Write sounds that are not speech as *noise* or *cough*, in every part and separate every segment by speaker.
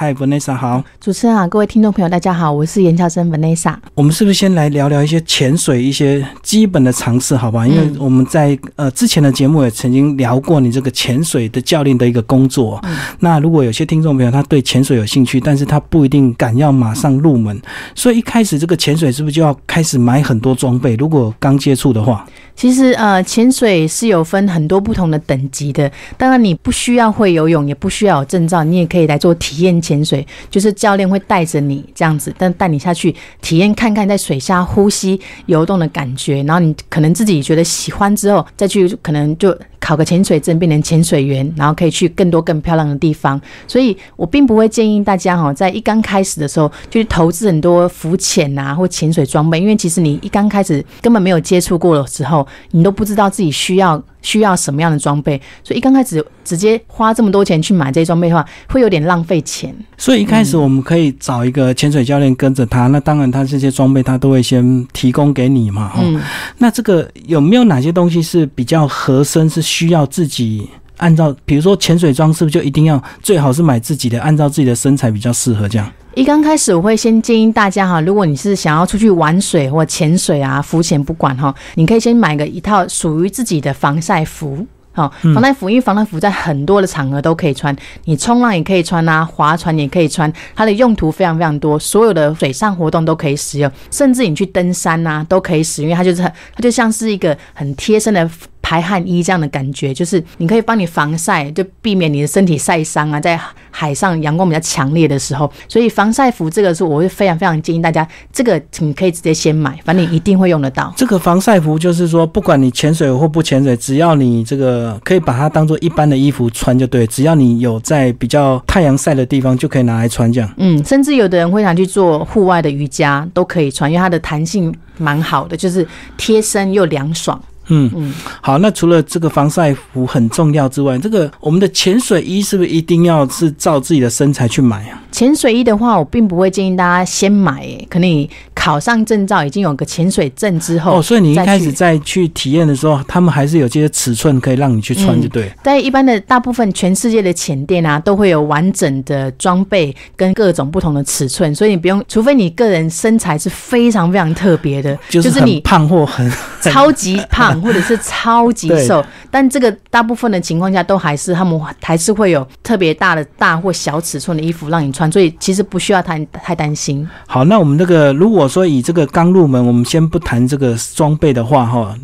Speaker 1: 嗨，Vanessa 好，
Speaker 2: 主持人好，各位听众朋友大家好，我是研究生 Vanessa。
Speaker 1: 我们是不是先来聊聊一些潜水一些基本的常识，好吧？因为我们在呃之前的节目也曾经聊过你这个潜水的教练的一个工作。那如果有些听众朋友他对潜水有兴趣，但是他不一定敢要马上入门，所以一开始这个潜水是不是就要开始买很多装备？如果刚接触的话。
Speaker 2: 其实呃，潜水是有分很多不同的等级的。当然，你不需要会游泳，也不需要有证照，你也可以来做体验潜水。就是教练会带着你这样子，但带你下去体验看看在水下呼吸、游动的感觉。然后你可能自己觉得喜欢之后，再去可能就。考个潜水证，变成潜水员，然后可以去更多更漂亮的地方。所以我并不会建议大家哈，在一刚开始的时候就去投资很多浮潜啊或潜水装备，因为其实你一刚开始根本没有接触过的时候，你都不知道自己需要。需要什么样的装备？所以一刚开始直接花这么多钱去买这些装备的话，会有点浪费钱。
Speaker 1: 所以一开始我们可以找一个潜水教练跟着他，那当然他这些装备他都会先提供给你嘛。嗯，那这个有没有哪些东西是比较合身，是需要自己按照？比如说潜水装是不是就一定要最好是买自己的，按照自己的身材比较适合这样？
Speaker 2: 一刚开始，我会先建议大家哈，如果你是想要出去玩水或潜水啊、浮潜，不管哈，你可以先买个一套属于自己的防晒服。好，防晒服，因为防晒服在很多的场合都可以穿，你冲浪也可以穿啊，划船也可以穿，它的用途非常非常多，所有的水上活动都可以使用，甚至你去登山呐都可以使用，因为它就是它就像是一个很贴身的。排汗衣这样的感觉，就是你可以帮你防晒，就避免你的身体晒伤啊。在海上阳光比较强烈的时候，所以防晒服这个是我会非常非常建议大家，这个你可以直接先买，反正你一定会用得到。
Speaker 1: 这个防晒服就是说，不管你潜水或不潜水，只要你这个可以把它当做一般的衣服穿就对，只要你有在比较太阳晒的地方，就可以拿来穿这样。
Speaker 2: 嗯，甚至有的人会想去做户外的瑜伽，都可以穿，因为它的弹性蛮好的，就是贴身又凉爽。
Speaker 1: 嗯嗯，好，那除了这个防晒服很重要之外，这个我们的潜水衣是不是一定要是照自己的身材去买啊？
Speaker 2: 潜水衣的话，我并不会建议大家先买，可能你考上证照已经有个潜水证之后，
Speaker 1: 哦，所以你一开始在去体验的时候，他们还是有这些尺寸可以让你去穿，就对。
Speaker 2: 但一般的大部分全世界的潜店啊，都会有完整的装备跟各种不同的尺寸，所以你不用，除非你个人身材是非常非常特别的，
Speaker 1: 就是你胖或很
Speaker 2: 超级 *laughs* 胖。或者是超级瘦，但这个大部分的情况下都还是他们还是会有特别大的大或小尺寸的衣服让你穿，所以其实不需要太太担心。
Speaker 1: 好，那我们这个如果说以这个刚入门，我们先不谈这个装备的话，哈，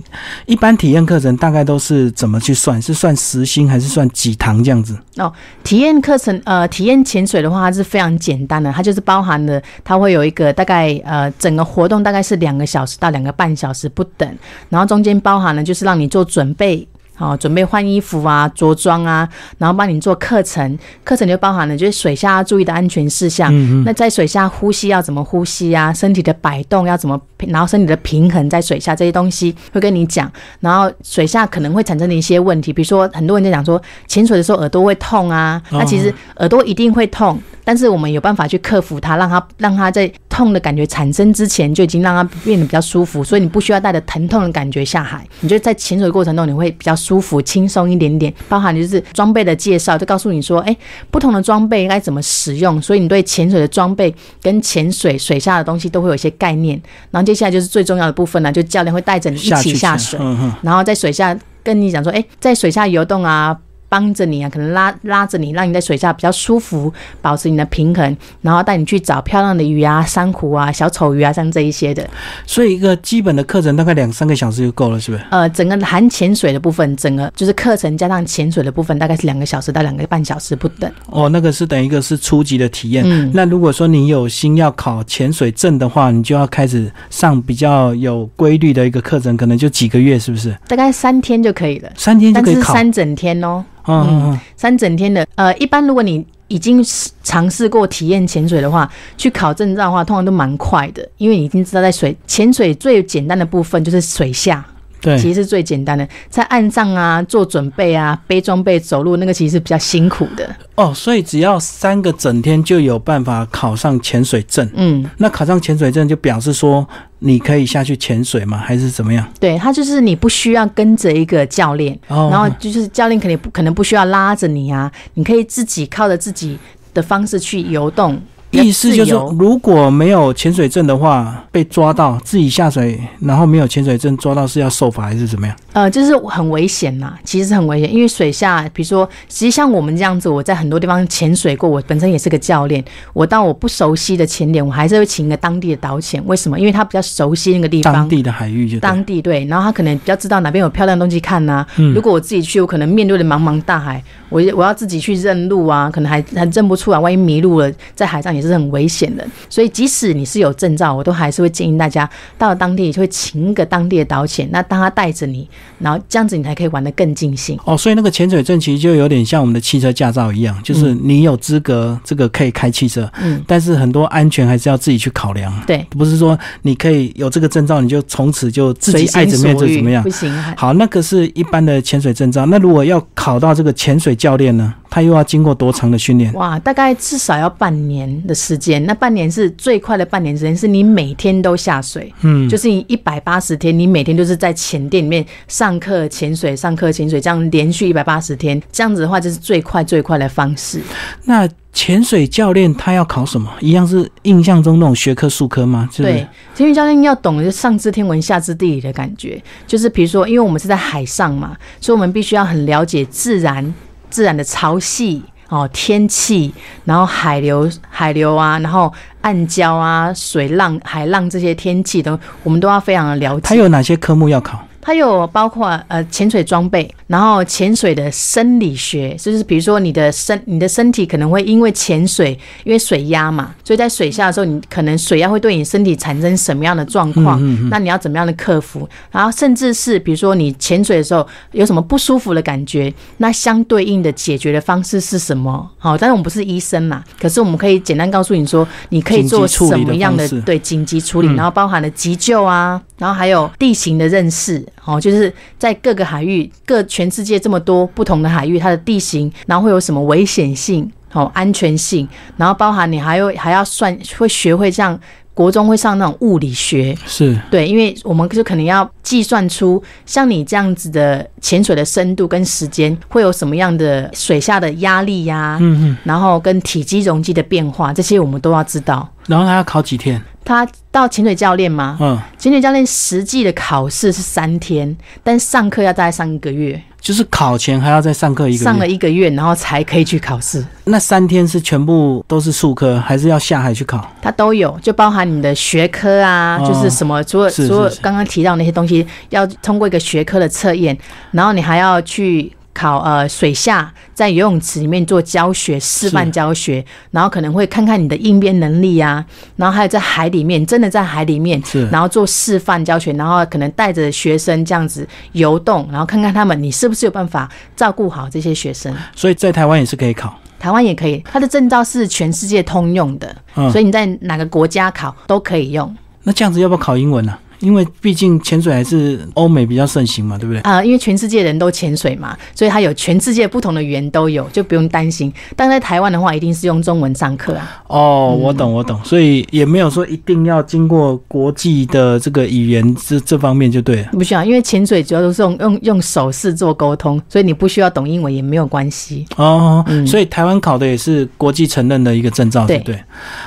Speaker 1: 一般体验课程大概都是怎么去算？是算时薪还是算几堂这样子？
Speaker 2: 哦，体验课程呃，体验潜水的话，它是非常简单的，它就是包含了它会有一个大概呃，整个活动大概是两个小时到两个半小时不等，然后中间包含了就是让你做准备。好，准备换衣服啊，着装啊，然后帮你做课程。课程就包含了就是水下要注意的安全事项。那在水下呼吸要怎么呼吸啊？身体的摆动要怎么？然后身体的平衡在水下这些东西会跟你讲。然后水下可能会产生的一些问题，比如说很多人在讲说潜水的时候耳朵会痛啊。那其实耳朵一定会痛，但是我们有办法去克服它，让它让它在痛的感觉产生之前就已经让它变得比较舒服。所以你不需要带着疼痛的感觉下海。你就在潜水过程中你会比较。舒服、轻松一点点，包含就是装备的介绍，就告诉你说，哎，不同的装备应该怎么使用，所以你对潜水的装备跟潜水水下的东西都会有一些概念。然后接下来就是最重要的部分了，就教练会带着你一起下水，然后在水下跟你讲说，哎，在水下游动啊。帮着你啊，可能拉拉着你，让你在水下比较舒服，保持你的平衡，然后带你去找漂亮的鱼啊、珊瑚啊、小丑鱼啊，像这一些的。
Speaker 1: 所以一个基本的课程大概两三个小时就够了，是不是？
Speaker 2: 呃，整个含潜水的部分，整个就是课程加上潜水的部分，大概是两个小时到两个半小时不等。
Speaker 1: 哦，那个是等一个是初级的体验。嗯。那如果说你有心要考潜水证的话，你就要开始上比较有规律的一个课程，可能就几个月，是不是？
Speaker 2: 大概三天就可以了。
Speaker 1: 三天就可以考。
Speaker 2: 三整天哦。嗯，三整天的，呃，一般如果你已经尝试过体验潜水的话，去考证照的话，通常都蛮快的，因为你已经知道在水潜水最简单的部分就是水下。
Speaker 1: 对，
Speaker 2: 其实是最简单的，在岸上啊做准备啊背装备走路那个其实是比较辛苦的
Speaker 1: 哦，所以只要三个整天就有办法考上潜水证。嗯，那考上潜水证就表示说你可以下去潜水吗？还是怎么样？
Speaker 2: 对，他就是你不需要跟着一个教练，然后就是教练肯定不可能不需要拉着你啊，你可以自己靠着自己。的方式去游动。
Speaker 1: 意思就是说，如果没有潜水证的话，被抓到自己下水，然后没有潜水证抓到是要受罚还是怎么样？
Speaker 2: 呃，就是很危险呐，其实很危险，因为水下，比如说，其实像我们这样子，我在很多地方潜水过，我本身也是个教练，我到我不熟悉的潜点，我还是会请一个当地的导潜。为什么？因为他比较熟悉那个地方，
Speaker 1: 当地的海域就
Speaker 2: 当地对，然后他可能比较知道哪边有漂亮 *laughs* 东西看呐。如果我自己去，我可能面对的茫茫大海，我我要自己去认路啊，可能还还认不出来，万一迷路了，在海上也是很危险的。所以即使你是有证照，我都还是会建议大家到了当地就会请一个当地的导潜，那当他带着你。然后这样子你才可以玩得更尽兴
Speaker 1: 哦，所以那个潜水证其实就有点像我们的汽车驾照一样，就是你有资格这个可以开汽车，嗯，但是很多安全还是要自己去考量，
Speaker 2: 对，
Speaker 1: 不是说你可以有这个证照你就从此就自己爱怎么样就怎么样，
Speaker 2: 不行。
Speaker 1: 好，那个是一般的潜水证照，那如果要考到这个潜水教练呢，他又要经过多长的训练？
Speaker 2: 哇，大概至少要半年的时间，那半年是最快的半年时间，是你每天都下水，嗯，就是你一百八十天，你每天就是在潜店里面上。课潜水，上课潜水，这样连续一百八十天，这样子的话就是最快最快的方式。
Speaker 1: 那潜水教练他要考什么？一样是印象中那种学科、术科吗？
Speaker 2: 对，潜水教练要懂的就上知天文，下知地理的感觉。就是比如说，因为我们是在海上嘛，所以我们必须要很了解自然、自然的潮汐哦、天气，然后海流、海流啊，然后暗礁啊、水浪、海浪这些天气都，我们都要非常的了解。
Speaker 1: 它有哪些科目要考？
Speaker 2: 它有包括呃潜水装备，然后潜水的生理学，就是比如说你的身你的身体可能会因为潜水，因为水压嘛，所以在水下的时候，你可能水压会对你身体产生什么样的状况？那你要怎么样的克服？然后甚至是比如说你潜水的时候有什么不舒服的感觉，那相对应的解决的方式是什么？好，但是我们不是医生嘛，可是我们可以简单告诉你说，你可以做什么样的对紧急处理，然后包含了急救啊，然后还有地形的认识。哦，就是在各个海域，各全世界这么多不同的海域，它的地形，然后会有什么危险性，哦，安全性，然后包含你还有还要算，会学会像国中会上那种物理学，
Speaker 1: 是
Speaker 2: 对，因为我们就可能要计算出像你这样子的潜水的深度跟时间，会有什么样的水下的压力呀，嗯嗯，然后跟体积容积的变化，这些我们都要知道。
Speaker 1: 然后他要考几天？
Speaker 2: 他到潜水教练吗？嗯，潜水教练实际的考试是三天，但上课要大概上一个月。
Speaker 1: 就是考前还要再上课一个
Speaker 2: 上了一个月，然后才可以去考试。
Speaker 1: 那三天是全部都是术科，还是要下海去考？
Speaker 2: 它都有，就包含你的学科啊，就是什么，除了除了刚刚提到那些东西，要通过一个学科的测验，然后你还要去。考呃水下在游泳池里面做教学示范教学，然后可能会看看你的应变能力啊，然后还有在海里面真的在海里面，然后做示范教学，然后可能带着学生这样子游动，然后看看他们你是不是有办法照顾好这些学生。
Speaker 1: 所以在台湾也是可以考，
Speaker 2: 台湾也可以，它的证照是全世界通用的，所以你在哪个国家考都可以用。
Speaker 1: 那这样子要不要考英文呢？因为毕竟潜水还是欧美比较盛行嘛，对不对？
Speaker 2: 啊，因为全世界人都潜水嘛，所以它有全世界不同的语言都有，就不用担心。但在台湾的话，一定是用中文上课啊。
Speaker 1: 哦，我懂，我懂，所以也没有说一定要经过国际的这个语言这这方面就对了。
Speaker 2: 不需要，因为潜水主要都是用用用手势做沟通，所以你不需要懂英文也没有关系。
Speaker 1: 哦，所以台湾考的也是国际承认的一个证照，对不对？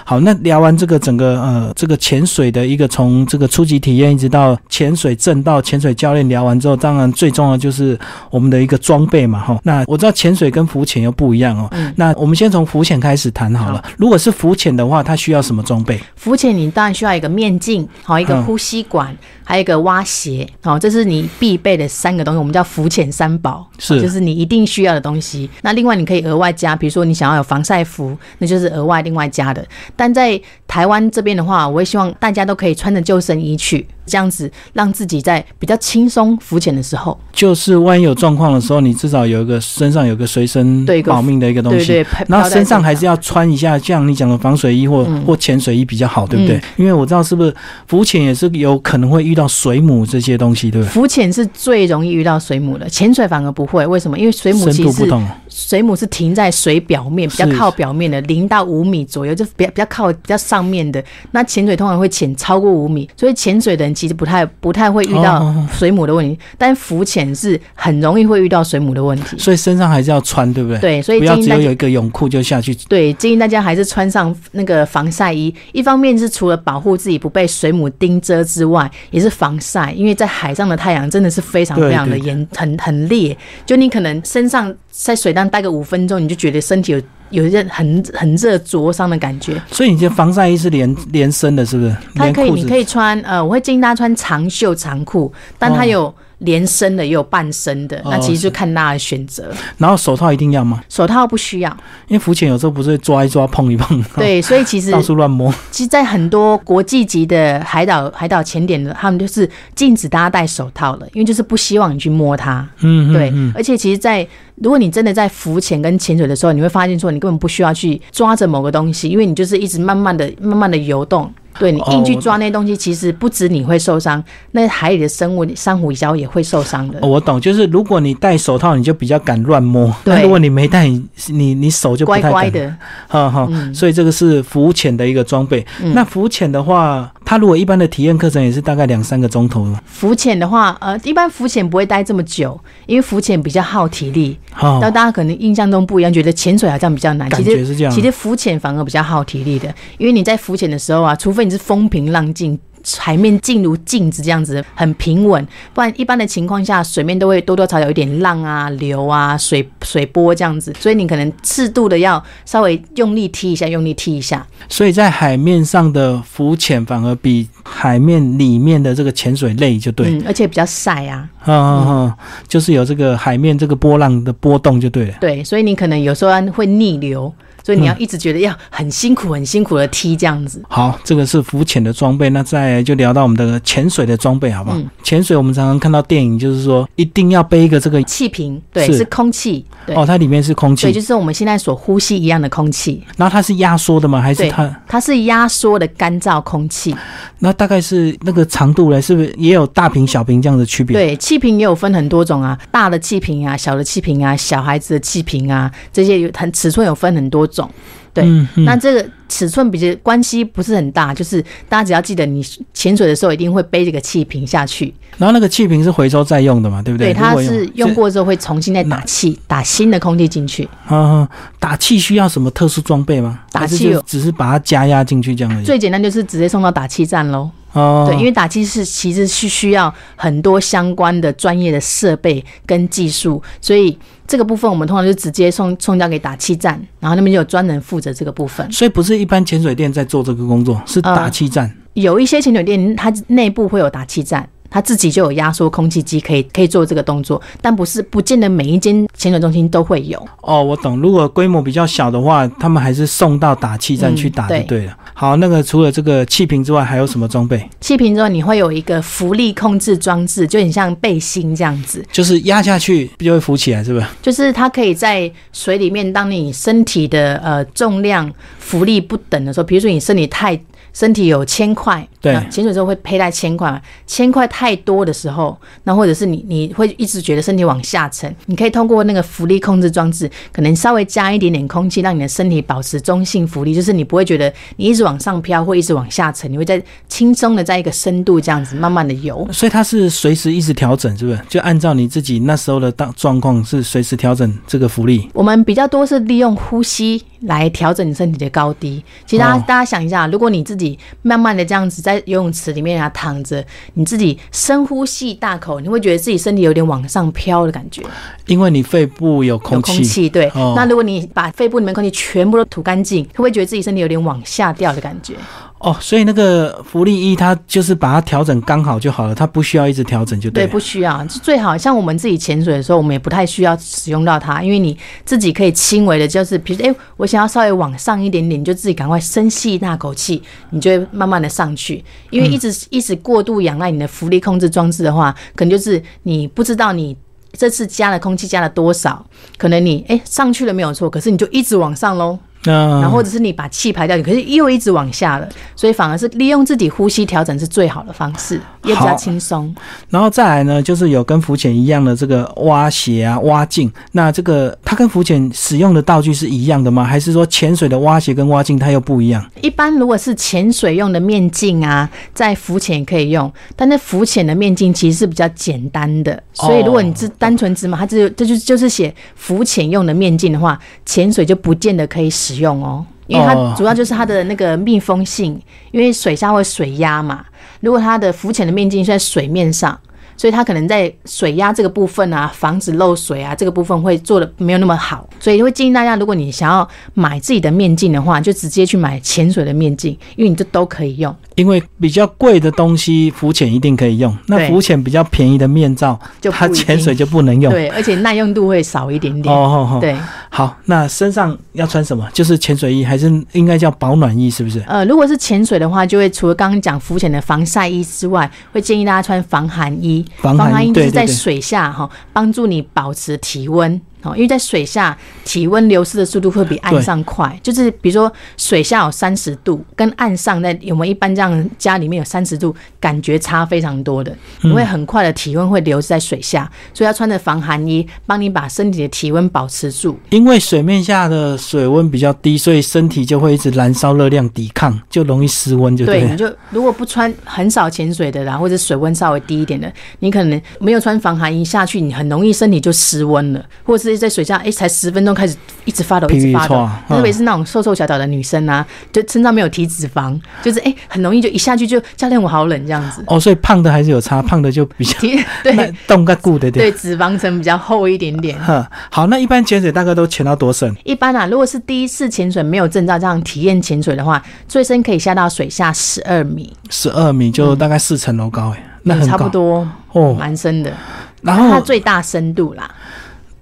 Speaker 1: 好，那聊完这个整个呃这个潜水的一个从这个初级体验。一直到潜水证到潜水教练聊完之后，当然最重要就是我们的一个装备嘛，哈。那我知道潜水跟浮潜又不一样哦。那我们先从浮潜开始谈好了。如果是浮潜的话，它需要什么装备？
Speaker 2: 浮潜你当然需要一个面镜，好一个呼吸管，还有一个蛙鞋，好，这是你必备的三个东西，我们叫浮潜三宝，
Speaker 1: 是
Speaker 2: 就是你一定需要的东西。那另外你可以额外加，比如说你想要有防晒服，那就是额外另外加的。但在台湾这边的话，我也希望大家都可以穿着救生衣去。这样子让自己在比较轻松浮潜的时候，
Speaker 1: 就是万一有状况的时候，你至少有一个身上有个随身保命的一个东西。
Speaker 2: 对对，
Speaker 1: 然后身上还是要穿一下，像你讲的防水衣或或潜水衣比较好，对不对？因为我知道是不是浮潜也是有可能会遇到水母这些东西，对不对？
Speaker 2: 浮潜是最容易遇到水母的，潜水反而不会。为什么？因为水母其实水母是停在水表面，比较靠表面的，零到五米左右，就比较比较靠比较上面的。那潜水通常会潜超过五米，所以潜水的人其实不太不太会遇到水母的问题，但浮潜是很容易会遇到水母的问题。
Speaker 1: 所以身上还是要穿，对不对？
Speaker 2: 对，所以
Speaker 1: 不要只有有一个泳裤就下去。
Speaker 2: 对，建议大家还是穿上那个防晒衣。一方面是除了保护自己不被水母叮蛰之外，也是防晒，因为在海上的太阳真的是非常非常的严，很很烈。就你可能身上在水当待个五分钟，你就觉得身体有有一些很很热灼伤的感觉。
Speaker 1: 所以你这防晒衣是连连身的，是不是？
Speaker 2: 它可以，你可以穿呃，我会建议大家穿长袖长裤，但它有。连身的也有半身的，那其实就看大家的选择。
Speaker 1: 然后手套一定要吗？
Speaker 2: 手套不需要，
Speaker 1: 因为浮潜有时候不是抓一抓、碰一碰。
Speaker 2: 对，所以其实
Speaker 1: 到处乱摸。
Speaker 2: 其实，在很多国际级的海岛海岛潜点的，他们就是禁止大家戴手套了，因为就是不希望你去摸它。嗯，对。而且，其实，在如果你真的在浮潜跟潜水的时候，你会发现说，你根本不需要去抓着某个东西，因为你就是一直慢慢的、慢慢的游动。对你硬去抓那东西，其实不止你会受伤，那海里的生物珊瑚礁也会受伤的。
Speaker 1: 我懂，就是如果你戴手套，你就比较敢乱摸；那如果你没戴，你你手就
Speaker 2: 乖乖的。*laughs*
Speaker 1: 哈哈，所以这个是浮潜的一个装备。那浮潜的话，它如果一般的体验课程也是大概两三个钟头。
Speaker 2: 浮潜的话，呃，一般浮潜不会待这么久，因为浮潜比较耗体力。好，那大家可能印象中不一样，觉得潜水好像比较难。
Speaker 1: 感觉是这样。
Speaker 2: 其实浮潜反而比较耗体力的，因为你在浮潜的时候啊，除非你是风平浪静。海面静如镜子这样子，很平稳。不然一般的情况下，水面都会多多少少有一点浪啊、流啊、水水波这样子。所以你可能适度的要稍微用力踢一下，用力踢一下。
Speaker 1: 所以在海面上的浮潜反而比海面里面的这个潜水累，就对。
Speaker 2: 嗯，而且比较晒啊。
Speaker 1: 嗯嗯嗯，就是有这个海面这个波浪的波动就对了。
Speaker 2: 对，所以你可能有时候会逆流。所以你要一直觉得要很辛苦、很辛苦的踢这样子。
Speaker 1: 好，这个是浮潜的装备。那再就聊到我们的潜水的装备，好不好？潜水我们常常看到电影，就是说一定要背一个这个
Speaker 2: 气瓶，对，是空气。
Speaker 1: 哦，它里面是空气，
Speaker 2: 对，就是我们现在所呼吸一样的空气。
Speaker 1: 然后它是压缩的吗？还是它？
Speaker 2: 它是压缩的干燥空气。
Speaker 1: 那大概是那个长度呢？是不是也有大瓶、小瓶这样的区别？
Speaker 2: 对，气瓶也有分很多种啊，大的气瓶啊，小的气瓶啊，小孩子的气瓶啊，这些有很尺寸有分很多种。对，那这个尺寸比较关系不是很大，就是大家只要记得，你潜水的时候一定会背这个气瓶下去。
Speaker 1: 然后那个气瓶是回收再用的嘛，对不对？
Speaker 2: 对，它是用过之后会重新再打气，打新的空气进去。
Speaker 1: 嗯，打气需要什么特殊装备吗？
Speaker 2: 打气
Speaker 1: 只是把它加压进去这样而已。
Speaker 2: 最简单就是直接送到打气站喽。哦，对，因为打气是其实是需要很多相关的专业的设备跟技术，所以这个部分我们通常就直接送送交给打气站，然后那边就有专人负责这个部分。
Speaker 1: 所以不是一般潜水店在做这个工作，是打气站。
Speaker 2: 有一些潜水店它内部会有打气站。它自己就有压缩空气机，可以可以做这个动作，但不是不见得每一间潜水中心都会有。
Speaker 1: 哦，我懂。如果规模比较小的话，他们还是送到打气站去打就对了。好，那个除了这个气瓶之外，还有什么装备？
Speaker 2: 气瓶之外，你会有一个浮力控制装置，就很像背心这样子，
Speaker 1: 就是压下去就会浮起来，是不是？
Speaker 2: 就是它可以在水里面，当你身体的呃重量浮力不等的时候，比如说你身体太。身体有铅块，
Speaker 1: 对，
Speaker 2: 潜水时候会佩戴铅块嘛？铅块太多的时候，那或者是你你会一直觉得身体往下沉，你可以通过那个浮力控制装置，可能稍微加一点点空气，让你的身体保持中性浮力，就是你不会觉得你一直往上飘，或一直往下沉，你会在轻松的在一个深度这样子慢慢的游。
Speaker 1: 所以它是随时一直调整，是不是？就按照你自己那时候的当状况是随时调整这个浮力。
Speaker 2: 我们比较多是利用呼吸来调整你身体的高低。其实大家大家想一下，如果你自己慢慢的这样子在游泳池里面啊躺着，你自己深呼吸大口，你会觉得自己身体有点往上飘的感觉，
Speaker 1: 因为你肺部有空气。
Speaker 2: 空气对，那如果你把肺部里面空气全部都吐干净，会不会觉得自己身体有点往下掉的感觉？
Speaker 1: 哦，所以那个浮力一它就是把它调整刚好就好了，它不需要一直调整就对。
Speaker 2: 对，不需要，最好像我们自己潜水的时候，我们也不太需要使用到它，因为你自己可以轻微的，就是比如说，哎，我想要稍微往上一点点，你就自己赶快深吸一大口气，你就会慢慢的上去。因为一直一直过度仰赖你的浮力控制装置的话，可能就是你不知道你这次加了空气加了多少，可能你哎上去了没有错，可是你就一直往上喽。
Speaker 1: 那
Speaker 2: 然后或者是你把气排掉，你可是又一直往下了，所以反而是利用自己呼吸调整是最好的方式，也比较轻松。
Speaker 1: 然后再来呢，就是有跟浮潜一样的这个蛙鞋啊、蛙镜。那这个它跟浮潜使用的道具是一样的吗？还是说潜水的蛙鞋跟蛙镜它又不一样？
Speaker 2: 一般如果是潜水用的面镜啊，在浮潜也可以用，但是浮潜的面镜其实是比较简单的，所以如果你只单纯只买它只有这就就是写浮潜用的面镜的话，潜水就不见得可以使用哦。因为它
Speaker 1: 哦
Speaker 2: 主要就是它的那个密封性，因为水下会水压嘛。如果它的浮潜的面镜是在水面上，所以它可能在水压这个部分啊，防止漏水啊，这个部分会做的没有那么好，所以会建议大家，如果你想要买自己的面镜的话，就直接去买潜水的面镜，因为你这都可以用，
Speaker 1: 因为比较贵的东西浮潜一定可以用，那浮潜比较便宜的面罩，它潜水就不能用。
Speaker 2: 对，而且耐用度会少一点
Speaker 1: 哦
Speaker 2: 点。
Speaker 1: 哦哦，
Speaker 2: 对，
Speaker 1: 好，那身上要穿什么？就是潜水衣，还是应该叫保暖衣？是不是？
Speaker 2: 呃，如果是潜水的话，就会除了刚刚讲浮潜的防晒衣之外，会建议大家穿防寒衣。
Speaker 1: 防寒衣，
Speaker 2: 衣就是在。水下哈，帮助你保持体温。哦，因为在水下体温流失的速度会比岸上快，就是比如说水下有三十度，跟岸上在我们一般这样家里面有三十度，感觉差非常多的，
Speaker 1: 嗯。
Speaker 2: 你会很快的体温会流失在水下，所以要穿着防寒衣，帮你把身体的体温保持住。
Speaker 1: 因为水面下的水温比较低，所以身体就会一直燃烧热量抵抗，就容易失温，就
Speaker 2: 对，
Speaker 1: 了。
Speaker 2: 你就如果不穿很少潜水的啦，或者水温稍微低一点的，你可能没有穿防寒衣下去，你很容易身体就失温了，或者是在水下，哎、才十分钟开始一直发抖，一直发抖特别是那种瘦瘦小小的女生啊，就身上没有体脂肪，就是哎、很容易就一下去就教练我好冷这样子，
Speaker 1: 哦，所以胖的还是有差，胖的就比较 *laughs*
Speaker 2: 对
Speaker 1: 动个固的
Speaker 2: 对，脂肪层比较厚一点点。
Speaker 1: 哼，好，那一般潜水大概都潜到多深？
Speaker 2: 一般啊，如果是第一次潜水没有证照这样体验潜水的话，最深可以下到水下十二米，
Speaker 1: 十二米，就大概四层楼高，哎、那
Speaker 2: 差不多
Speaker 1: 哦。
Speaker 2: 蛮深的。
Speaker 1: 然后它
Speaker 2: 最大深度啦，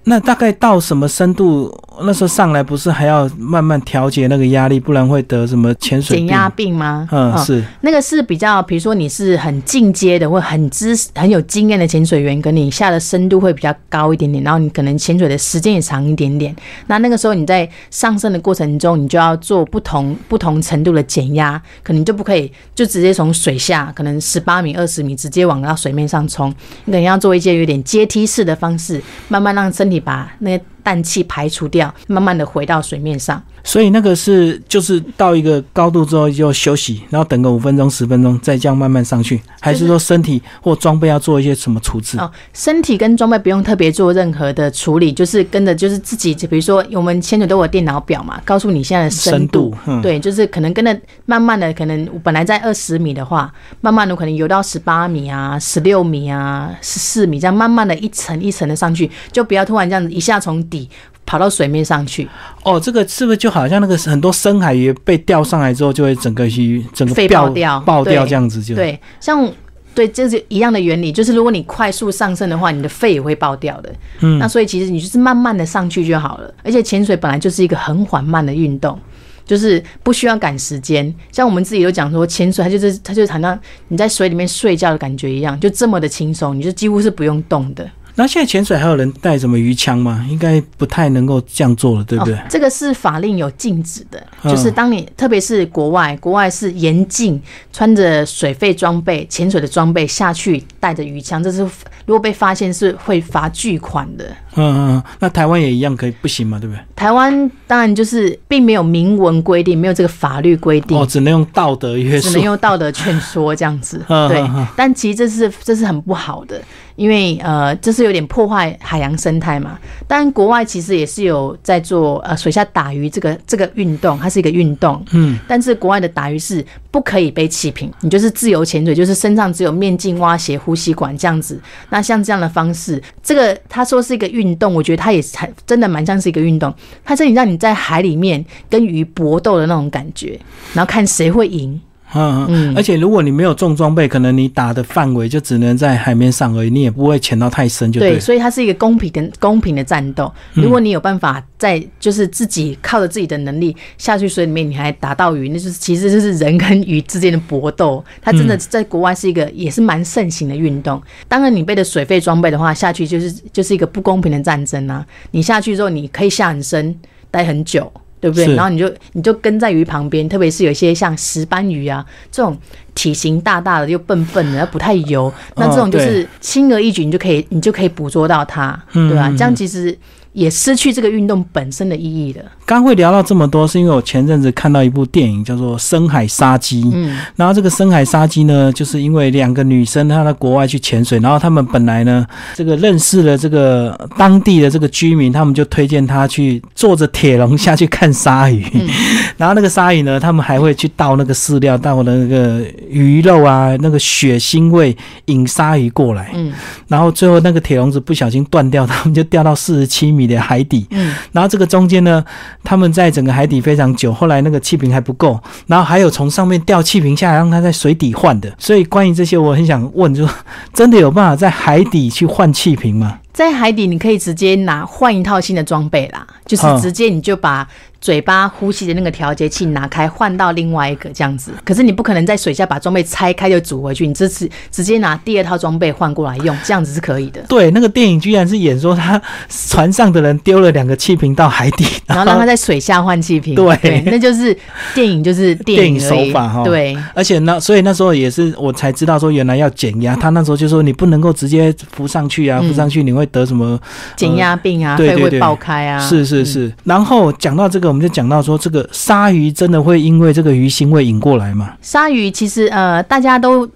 Speaker 1: 那大概到什么深度？那时候上来不是还要慢慢调节那个压力，不然会得什么潜水？
Speaker 2: 减压病吗？
Speaker 1: 嗯，
Speaker 2: 哦
Speaker 1: 是
Speaker 2: 那个是比较，比如说你是很进阶的或很知很有经验的潜水员，跟你下的深度会比较高一点点，然后你可能潜水的时间也长一点点。那那个时候你在上升的过程中，你就要做不同不同程度的减压，可能就不可以就直接从水下可能十八米、二十米直接往到水面上冲，你可能要做一些有点阶梯式的方式，慢慢让身体把那个氮气排除掉，慢慢的回到水面上。
Speaker 1: 所以那个是就是到一个高度之后就休息，然后等个五分钟十分钟，再这样慢慢上去，还是说身体或装备要做一些什么处置？
Speaker 2: 哦，身体跟装备不用特别做任何的处理，就是跟着就是自己，就比如说我们潜水都有电脑表嘛，告诉你现在的深
Speaker 1: 深
Speaker 2: 度。
Speaker 1: 度，嗯，
Speaker 2: 对，就是可能跟着慢慢的，可能本来在二十米的话，慢慢的可能游到十八米啊、十六米啊、十四米，这样慢慢的一层一层的上去，就不要突然这样子一下从底跑到水面上去，
Speaker 1: 哦，这个是不是就好像那个很多深海鱼被钓上来之后，就会整个鱼整个爆
Speaker 2: 爆掉
Speaker 1: 爆掉这样子就？
Speaker 2: 对，像。对，这是一样的原理，就是如果你快速上升的话，你的肺也会爆掉的。
Speaker 1: 嗯
Speaker 2: 那所以其实你就是慢慢的上去就好了。而且潜水本来就是一个很缓慢的运动，就是不需要赶时间。像我们自己都讲说，潜水它就是它就好像你在水里面睡觉的感觉一样，就这么的轻松，你就几乎是不用动的。
Speaker 1: 那现在潜水还有人带什么鱼枪吗？应该不太能够这样做了，对不对？
Speaker 2: 哦？这个是法令有禁止的，
Speaker 1: 嗯
Speaker 2: 就是当你特别是国外，国外是严禁穿着水肺装备、潜水的装备下去带着鱼枪，这是如果被发现是会罚巨款的。
Speaker 1: 嗯嗯嗯，那台湾也一样可以不行嘛，对不对？
Speaker 2: 台湾当然就是并没有明文规定，没有这个法律规定。
Speaker 1: 哦，只能用道德约束
Speaker 2: 只能。用道德劝说这样子 *laughs*
Speaker 1: 嗯，
Speaker 2: 对。但其实这是这是很不好的，因为呃，这是有点破坏海洋生态嘛。当然，国外其实也是有在做呃水下打鱼这个这个运动，它是一个运动。
Speaker 1: 嗯，
Speaker 2: 但是国外的打鱼是不可以背气瓶，你就是自由潜水，就是身上只有面镜、蛙鞋、呼吸管这样子。那像这样的方式，这个他说是一个运动，我觉得它也是很真的蛮像是一个运动。它这里让你在海里面跟鱼搏斗的那种感觉，然后看谁会赢。
Speaker 1: 嗯嗯，
Speaker 2: 嗯
Speaker 1: 而且如果你没有重装备，可能你打的范围就只能在海面上而已，你也不会潜到太深，就
Speaker 2: 对，所以它是一个公平的公平的战斗。
Speaker 1: 嗯
Speaker 2: 如果你有办法在就是自己靠着自己的能力下去水里面，你还打到鱼，那就是其实就是人跟鱼之间的搏斗。它真
Speaker 1: 嗯
Speaker 2: 的在国外是一个也是蛮盛行的运动。当然，你背的水费装备的话，下去就是就是一个不公平的战争啊！你下去之后，你可以下很深，待很久。对对不对？然后你就你就跟在鱼旁边，特别是有一些像石斑鱼啊这种体型大大的又笨笨的，不太游，那这种就
Speaker 1: 哦
Speaker 2: 是轻而易举，你就可以你就可以捕捉到它，
Speaker 1: 嗯
Speaker 2: 对吧、
Speaker 1: 嗯
Speaker 2: 这样其实也失去这个运动本身的意义了。
Speaker 1: 刚会聊到这么多，是因为我前阵子看到一部电影叫做《深海杀机》。
Speaker 2: 嗯
Speaker 1: 然后这个深海杀机呢，就是因为两个女生她在国外去潜水，然后她们本来呢，这个认识了这个当地的这个居民，他们就推荐她去坐着铁笼下去看鲨鱼。
Speaker 2: 嗯
Speaker 1: 然后那个鲨鱼呢，他们还会去倒那个饲料，倒那个鱼肉啊，那个血腥味引鲨鱼过来。
Speaker 2: 嗯
Speaker 1: 然后最后那个铁笼子不小心断掉，他们就掉到四十七米的海底。
Speaker 2: 嗯
Speaker 1: 然后这个中间呢，他们在整个海底非常久，后来那个气瓶还不够，然后还有从上面掉气瓶下来，让他在水底换的。所以关于这些，我很想问，就 *laughs* 真的有办法在海底去换气瓶吗？
Speaker 2: 在海底，你可以直接拿换一套新的装备啦，就是
Speaker 1: 嗯
Speaker 2: 直接你就把嘴巴呼吸的那个调节器拿开，换到另外一个这样子。可是你不可能在水下把装备拆开就煮回去，你这次直接拿第二套装备换过来用，这样子是可以的。
Speaker 1: 对，那个电影居然是演说他 *laughs* 船上的人丢了两个气瓶到海底，
Speaker 2: 然后让他在水下换气瓶，
Speaker 1: 对。
Speaker 2: 那就是电影，就是电影
Speaker 1: 手法哈。
Speaker 2: 对，
Speaker 1: 而且那所以那时候也是我才知道说原来要减压，他那时候就说你不能够直接浮上去啊，
Speaker 2: 嗯。
Speaker 1: 浮上去你会得什么
Speaker 2: 减压病啊，
Speaker 1: 对对对
Speaker 2: 肺会爆开啊，
Speaker 1: 是是是，然后讲到这个，我们就讲到说，这个鲨鱼真的会因为这个鱼腥味引过来吗？
Speaker 2: 鲨鱼其实呃，大家都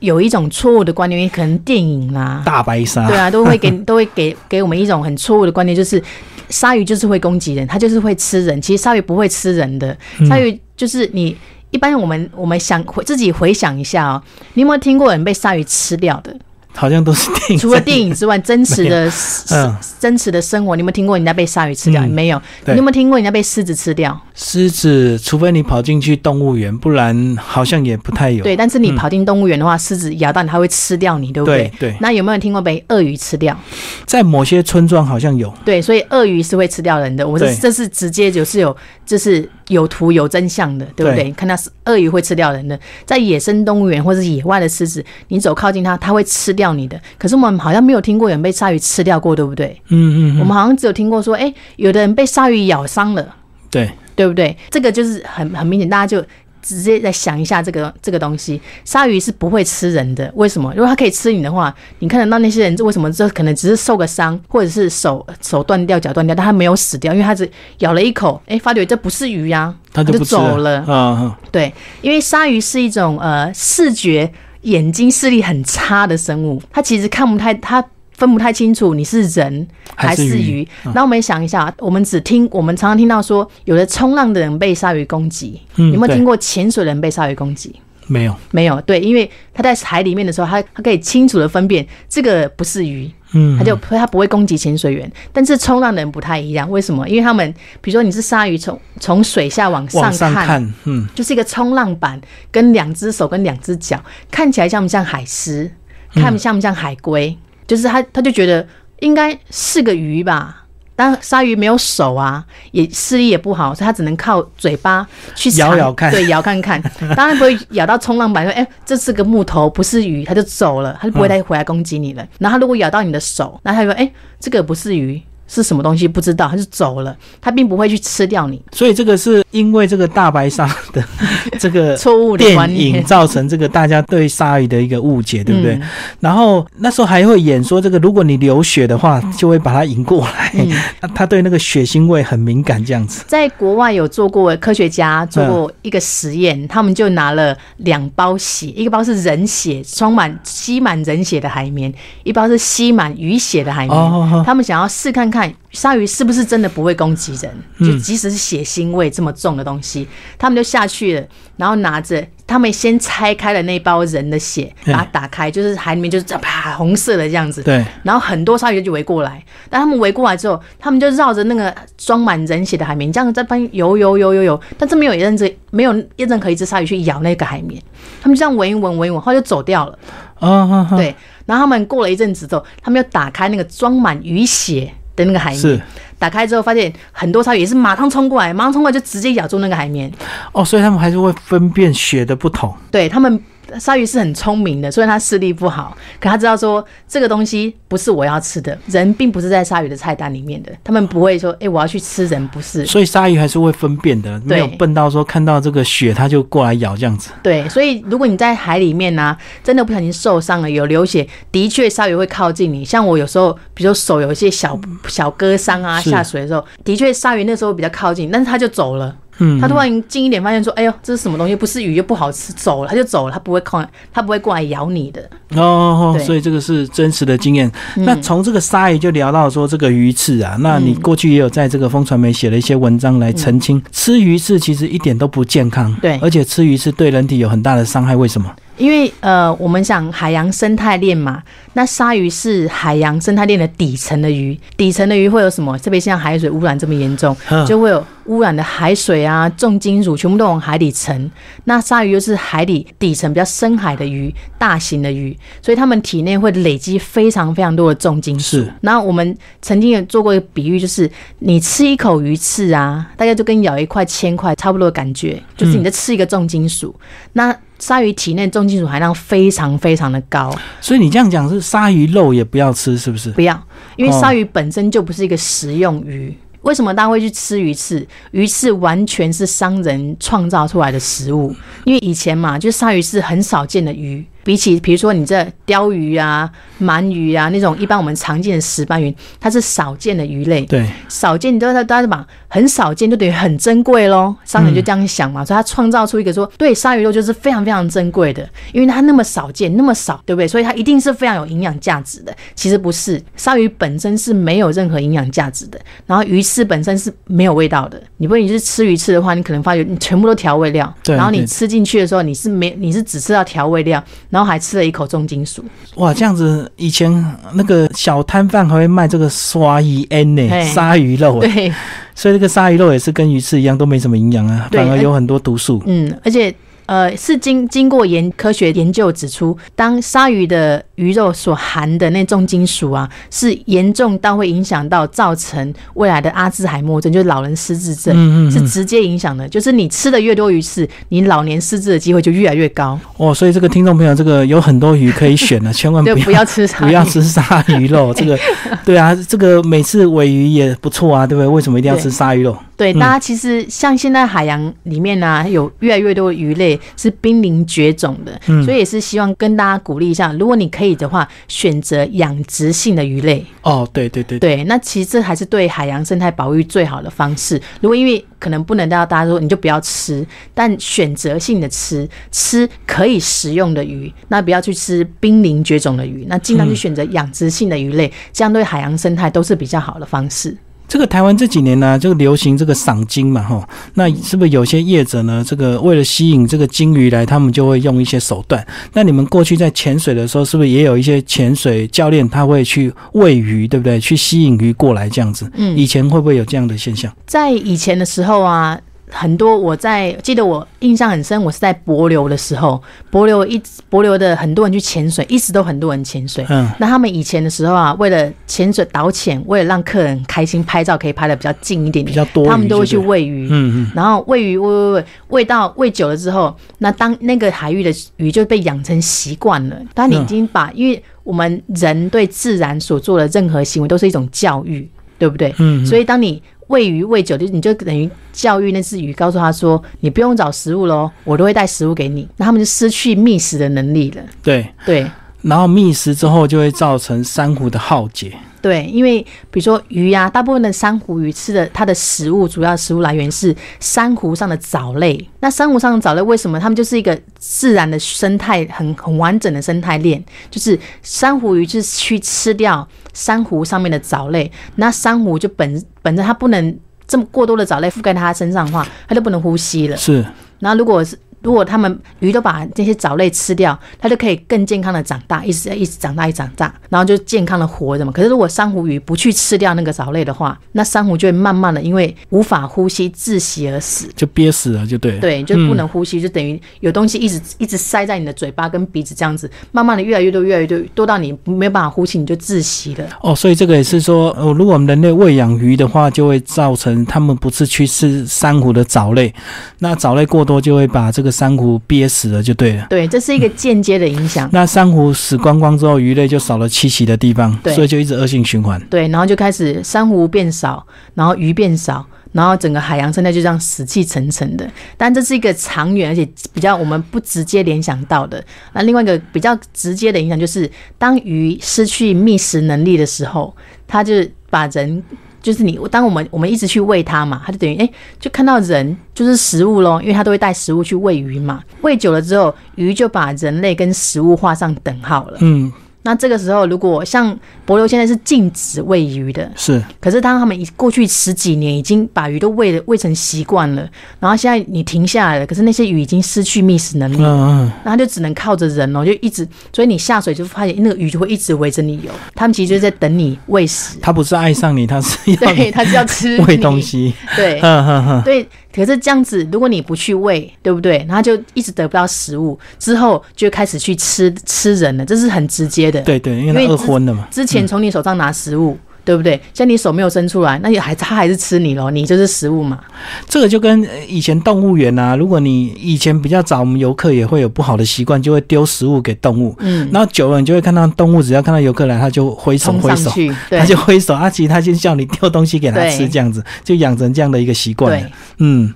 Speaker 2: 有一种错误的观念，因为可能电影啦、
Speaker 1: 大白鲨，
Speaker 2: 对啊，都会给 *laughs* 都会给给我们一种很错误的观念，就是鲨鱼就是会攻击人，它就是会吃人。其实鲨鱼不会吃人的，
Speaker 1: 嗯
Speaker 2: 鲨鱼就是你。一般我们我们想回自己回想一下哦，你有没有听过有人被鲨鱼吃掉的？
Speaker 1: 好像都是电影。
Speaker 2: 除了电影之外，真实的 *laughs*
Speaker 1: 嗯
Speaker 2: 真实的生活，你有没有听过人家被鲨鱼吃掉？
Speaker 1: 嗯
Speaker 2: 没有。你有没有听过人家被狮子吃掉？
Speaker 1: 狮子，除非你跑进去动物园，不然好像也不太有。
Speaker 2: 对，但是你跑进动物园的话，狮子咬到你，它会吃掉你，对不对？
Speaker 1: 对对，
Speaker 2: 那有没有听过被鳄鱼吃掉？
Speaker 1: 在某些村庄好像有。
Speaker 2: 对，所以鳄鱼是会吃掉人的。我这这是直接就是有，就是有图有真相的，对不对？
Speaker 1: 对
Speaker 2: 看到是鳄鱼会吃掉人的，在野生动物园或者是野外的狮子，你走靠近它，它会吃掉你的。可是我们好像没有听过有人被鲨鱼吃掉过，对不对？
Speaker 1: 嗯嗯嗯，
Speaker 2: 我们好像只有听过说，哎、有的人被鲨鱼咬伤了，
Speaker 1: 对，
Speaker 2: 对不对？这个就是很很明显，大家就。直接再想一下这个这个东西，鲨鱼是不会吃人的。为什么？如果它可以吃你的话，你看得到那些人为什么这可能只是受个伤，或者是手手断掉、脚断掉，但他没有死掉，因为他只咬了一口，哎，发觉这不是鱼呀、就
Speaker 1: 它就
Speaker 2: 走了。
Speaker 1: 嗯，
Speaker 2: 对，因为鲨鱼是一种呃视觉眼睛视力很差的生物，它其实看不太它。分不太清楚你是人还是
Speaker 1: 鱼
Speaker 2: 鱼。那我们想一下，我们只听我们常常听到说，有的冲浪的人被鲨鱼攻击，
Speaker 1: 嗯
Speaker 2: 有没有听过潜水的人被鲨鱼攻击？
Speaker 1: 没有。
Speaker 2: 没有，对，因为他在海里面的时候，他他可以清楚的分辨这个不是鱼，
Speaker 1: 嗯，
Speaker 2: 他就他不会攻击潜水员。但是冲浪的人不太一样，为什么？因为他们比如说你是鲨鱼从从水下往上
Speaker 1: 往上
Speaker 2: 看，
Speaker 1: 看，嗯，
Speaker 2: 就是一个冲浪板，跟两只手跟两只脚，看起来像不像海狮？看像不像海龟？就是他他就觉得应该是个鱼吧。但鲨鱼没有手啊，也视力也不好，所以它只能靠嘴巴去
Speaker 1: 咬咬看
Speaker 2: 对，咬看看。*laughs* 当然不会咬到冲浪板，说哎、这是个木头，不是鱼，它就走了，它就不会再回来攻击你了。然后它如果咬到你的手，那它就说哎、这个不是鱼，是什么东西不知道，他就走了，他并不会去吃掉你。
Speaker 1: 所以这个是因为这个大白鲨的 *laughs* 这个 *laughs*
Speaker 2: 错误
Speaker 1: 电影，造成这个大家对鲨鱼的一个误解，对不对？
Speaker 2: 嗯
Speaker 1: 然后那时候还会演说，这个如果你流血的话，就会把它引过来。*laughs* 他对那个血腥味很敏感，这样子。
Speaker 2: 在国外有做过科学家做过一个实验，他们就拿了两包血，一个包是人血，装满吸满人血的海绵，一包是吸满鱼血的海绵。
Speaker 1: 哦，
Speaker 2: 他们想要试看看鲨鱼是不是真的不会攻击人，
Speaker 1: 嗯
Speaker 2: 就即使是血腥味这么重的东西，他们就下去了，然后拿着。他们先拆开了那包人的血，
Speaker 1: 嗯
Speaker 2: 把它打开，就是海里面就是啪红色的这样子。
Speaker 1: 对，
Speaker 2: 然后很多鲨鱼就围过来，但他们围过来之后，他们就绕着那个装满人血的海绵，这样在翻游游游游游，但这没有任只没有任何一只鲨鱼去咬那个海绵，他们就这样闻一闻闻一闻，后来就走掉了。
Speaker 1: 啊
Speaker 2: 对，然后他们过了一阵子之后，他们又打开那个装满鱼血的那个海
Speaker 1: 是
Speaker 2: 绵，打开之后发现很多鲨鱼也是马上冲过来，马上冲过来就直接咬住那个海绵。
Speaker 1: 哦，所以他们还是会分辨血的不同。
Speaker 2: 对他们鲨鱼是很聪明的，虽然它视力不好，可它知道说这个东西不是我要吃的，人并不是在鲨鱼的菜单里面的，他们不会说，哎、我要去吃人，不是。
Speaker 1: 所以鲨鱼还是会分辨的，没有笨到说看到这个血它就过来咬这样子。
Speaker 2: 对，所以如果你在海里面呢、真的不小心受伤了，有流血，的确鲨鱼会靠近你。像我有时候，比如说手有一些小小割伤啊，下水的时候，的确鲨鱼那时候比较靠近，但是它就走了。
Speaker 1: 嗯，
Speaker 2: 他突然近一点，发现说：“哎呦，这是什么东西？不是鱼又不好吃。”走了，他就走了，他不会靠，他不会过来咬你的。
Speaker 1: 哦所以这个是真实的经验。那从这个鲨鱼就聊到说这个鱼刺啊，那你过去也有在这个风传媒写了一些文章来澄清，吃鱼刺其实一点都不健康，
Speaker 2: 嗯对
Speaker 1: 而且吃鱼刺对人体有很大的伤害。为什么？
Speaker 2: 因为呃，我们讲海洋生态链嘛，那鲨鱼是海洋生态链的底层的鱼，底层的鱼会有什么？特别像海水污染这么严重，*laughs*
Speaker 1: 嗯
Speaker 2: 就会有污染的海水啊、重金属全部都往海里沉。那鲨鱼又是海里底层比较深海的鱼，大型的鱼，所以它们体内会累积非常非常多的重金属。
Speaker 1: 是
Speaker 2: 然后我们曾经有做过一个比喻，就是你吃一口鱼刺啊，大概就跟咬一块铅块差不多的感觉，就是你在吃一个重金属。那鲨鱼体内重金属含量非常非常的高，
Speaker 1: 所以你这样讲是鲨鱼肉也不要吃，是不是？
Speaker 2: 不要，因为
Speaker 1: 哦
Speaker 2: 鲨鱼本身就不是一个食用鱼。为什么大家会去吃鱼翅？鱼翅完全是商人创造出来的食物，因为以前嘛，就是鲨鱼是很少见的鱼，比起比如说你这鲷鱼啊、鳗鱼啊那种一般我们常见的石斑鱼，它是少见的鱼类。
Speaker 1: 对，
Speaker 2: 少见，你都在大家把很少见就等于很珍贵喽。商人就这样想嘛，所以他创造出一个说，对，鲨鱼肉就是非常非常珍贵的，因为它那么少见，那么少，对不对？所以它一定是非常有营养价值的。其实不是，鲨鱼本身是没有任何营养价值的，然后鱼翅本身是没有味道的。你不你是吃鱼翅的话，你可能发觉你全部都调味料，然后你吃进去的时候，你是没你是只吃到调味料，然后还吃了一口重金属。
Speaker 1: 哇，这样子以前那个小摊贩还会卖这个刷鱼烟呢，鲨鱼肉，哎
Speaker 2: 对，
Speaker 1: 所以这个鲨鱼肉也是跟鱼翅一样都没什么营养啊，反而有很多毒素。
Speaker 2: 嗯，而且呃，是经经过研科学研究指出，当鲨鱼的鱼肉所含的那重金属啊，是严重到会影响到造成未来的阿兹海默症，就是老人失智症，
Speaker 1: 嗯嗯嗯，
Speaker 2: 是直接影响的。就是你吃的越多鱼翅，你老年失智的机会就越来越高。
Speaker 1: 哦，所以这个听众朋友，这个有很多鱼可以选的，千万
Speaker 2: 就
Speaker 1: 不 *laughs*
Speaker 2: 不要吃鲨
Speaker 1: 不要吃鲨鱼肉。这个，对啊，这个每次尾鱼也不错啊，对不对？为什么一定要吃鲨鱼肉？
Speaker 2: 对，
Speaker 1: 嗯
Speaker 2: 大家其实像现在海洋里面呢、有越来越多的鱼类是濒临绝种的，
Speaker 1: 嗯
Speaker 2: 所以也是希望跟大家鼓励一下，如果你可以的话，选择养殖性的鱼类。
Speaker 1: 哦，对对对，
Speaker 2: 对，那其实这还是对海洋生态保育最好的方式。如果因为可能不能到大家说你就不要吃，但选择性的吃，吃可以食用的鱼，那不要去吃濒临绝种的鱼，那尽量去选择养殖性的鱼类，这样对海洋生态都是比较好的方式。
Speaker 1: 这个台湾这几年呢，就流行这个赏金嘛，哈，那是不是有些业者呢，这个为了吸引这个金鱼来，他们就会用一些手段？那你们过去在潜水的时候，是不是也有一些潜水教练他会去喂鱼，对不对？去吸引鱼过来这样子？
Speaker 2: 嗯
Speaker 1: 以前会不会有这样的现象？
Speaker 2: 在以前的时候啊，很多我在记得我印象很深，我是在帛琉的时候，帛琉一帛琉的很多人去潜水，一直都很多人潜水。
Speaker 1: 嗯，
Speaker 2: 那他们以前的时候啊，为了潜水导潜，为了让客人开心拍照，可以拍的比较近一点点，
Speaker 1: 比较多鱼
Speaker 2: 他们都会去喂鱼。
Speaker 1: 嗯嗯，
Speaker 2: 然后喂鱼喂喂喂喂到喂久了之后，那当那个海域的鱼就被养成习惯了。当你已经把，因为我们人对自然所做的任何行为都是一种教育，对不对？
Speaker 1: 嗯嗯
Speaker 2: 所以当你喂鱼喂久，就你就等于教育那只鱼，告诉他说，你不用找食物喽，我都会带食物给你。那他们就失去觅食的能力了。
Speaker 1: 对。
Speaker 2: 对
Speaker 1: 然后觅食之后，就会造成珊瑚的浩劫。
Speaker 2: 对，因为比如说鱼呀、大部分的珊瑚鱼吃的它的食物主要食物来源是珊瑚上的藻类。那珊瑚上的藻类为什么它们就是一个自然的生态很很完整的生态链？就是珊瑚鱼就是去吃掉珊瑚上面的藻类，那珊瑚就本本身它不能这么过多的藻类覆盖它身上的话，它就不能呼吸了。
Speaker 1: 是，
Speaker 2: 然后如果是如果他们鱼都把这些藻类吃掉，它就可以更健康的长大，一直一直长大，一直长大，然后就健康的活着嘛。可是如果珊瑚鱼不去吃掉那个藻类的话，那珊瑚就会慢慢的因为无法呼吸窒息而死。
Speaker 1: 就憋死了，就对了。
Speaker 2: 对，就不能呼吸，就等于有东西一直一直塞在你的嘴巴跟鼻子这样子，慢慢的越来越多，越来越多，多到你没有办法呼吸，你就窒息了。
Speaker 1: 哦，所以这个也是说，呃，如果我们人类喂养鱼的话，就会造成他们不是去吃珊瑚的藻类，那藻类过多就会把这个珊瑚憋死了，就对了。
Speaker 2: 对，这是一个间接的影响。
Speaker 1: 那珊瑚死光光之后，鱼类就少了栖息的地方，
Speaker 2: 对
Speaker 1: 所以就一直恶性循环。
Speaker 2: 对，然后就开始珊瑚变少，然后鱼变少，然后整个海洋生态就这样死气沉沉的。但这是一个长远而且比较我们不直接联想到的。那另外一个比较直接的影响就是，当鱼失去觅食能力的时候，它就把人。就是你，当我们我们一直去喂它嘛，它就等于哎、就看到人就是食物咯，因为它都会带食物去喂鱼嘛。喂久了之后，鱼就把人类跟食物画上等号了。
Speaker 1: 嗯，
Speaker 2: 那这个时候，如果像博流现在是禁止喂鱼的，
Speaker 1: 是
Speaker 2: 可是当他们已过去十几年已经把鱼都喂了喂成习惯了，然后现在你停下来了，可是那些鱼已经失去觅食能力
Speaker 1: 嗯，嗯，
Speaker 2: 那它就只能靠着人哦，就一直，所以你下水就发现那个鱼就会一直围着你游，他们其实就是在等你喂食，
Speaker 1: 他不是爱上你，他是要 *laughs*
Speaker 2: 对，
Speaker 1: 你
Speaker 2: 它是要吃
Speaker 1: 喂东，西。
Speaker 2: 对。
Speaker 1: 嗯哼哼，
Speaker 2: 对，可是这样子，如果你不去喂，对不对？然后就一直得不到食物，之后就开始去吃吃人了，这是很直接的。
Speaker 1: 对对，因为饿昏了嘛。
Speaker 2: 之前从你手上拿食物，对不对？像你手没有伸出来，那也还他还是吃你咯，你就是食物嘛。
Speaker 1: 这个就跟呃以前动物园啊，如果你以前比较早，我们游客也会有不好的习惯，就会丢食物给动物。
Speaker 2: 嗯，
Speaker 1: 然后久了，你就会看到动物，只要看到游客来，它就挥手挥手，
Speaker 2: 冲上去，*laughs* 对
Speaker 1: 它就挥手啊，其实它就叫你丢东西给它吃，这样子就养成这样的一个习惯了。嗯，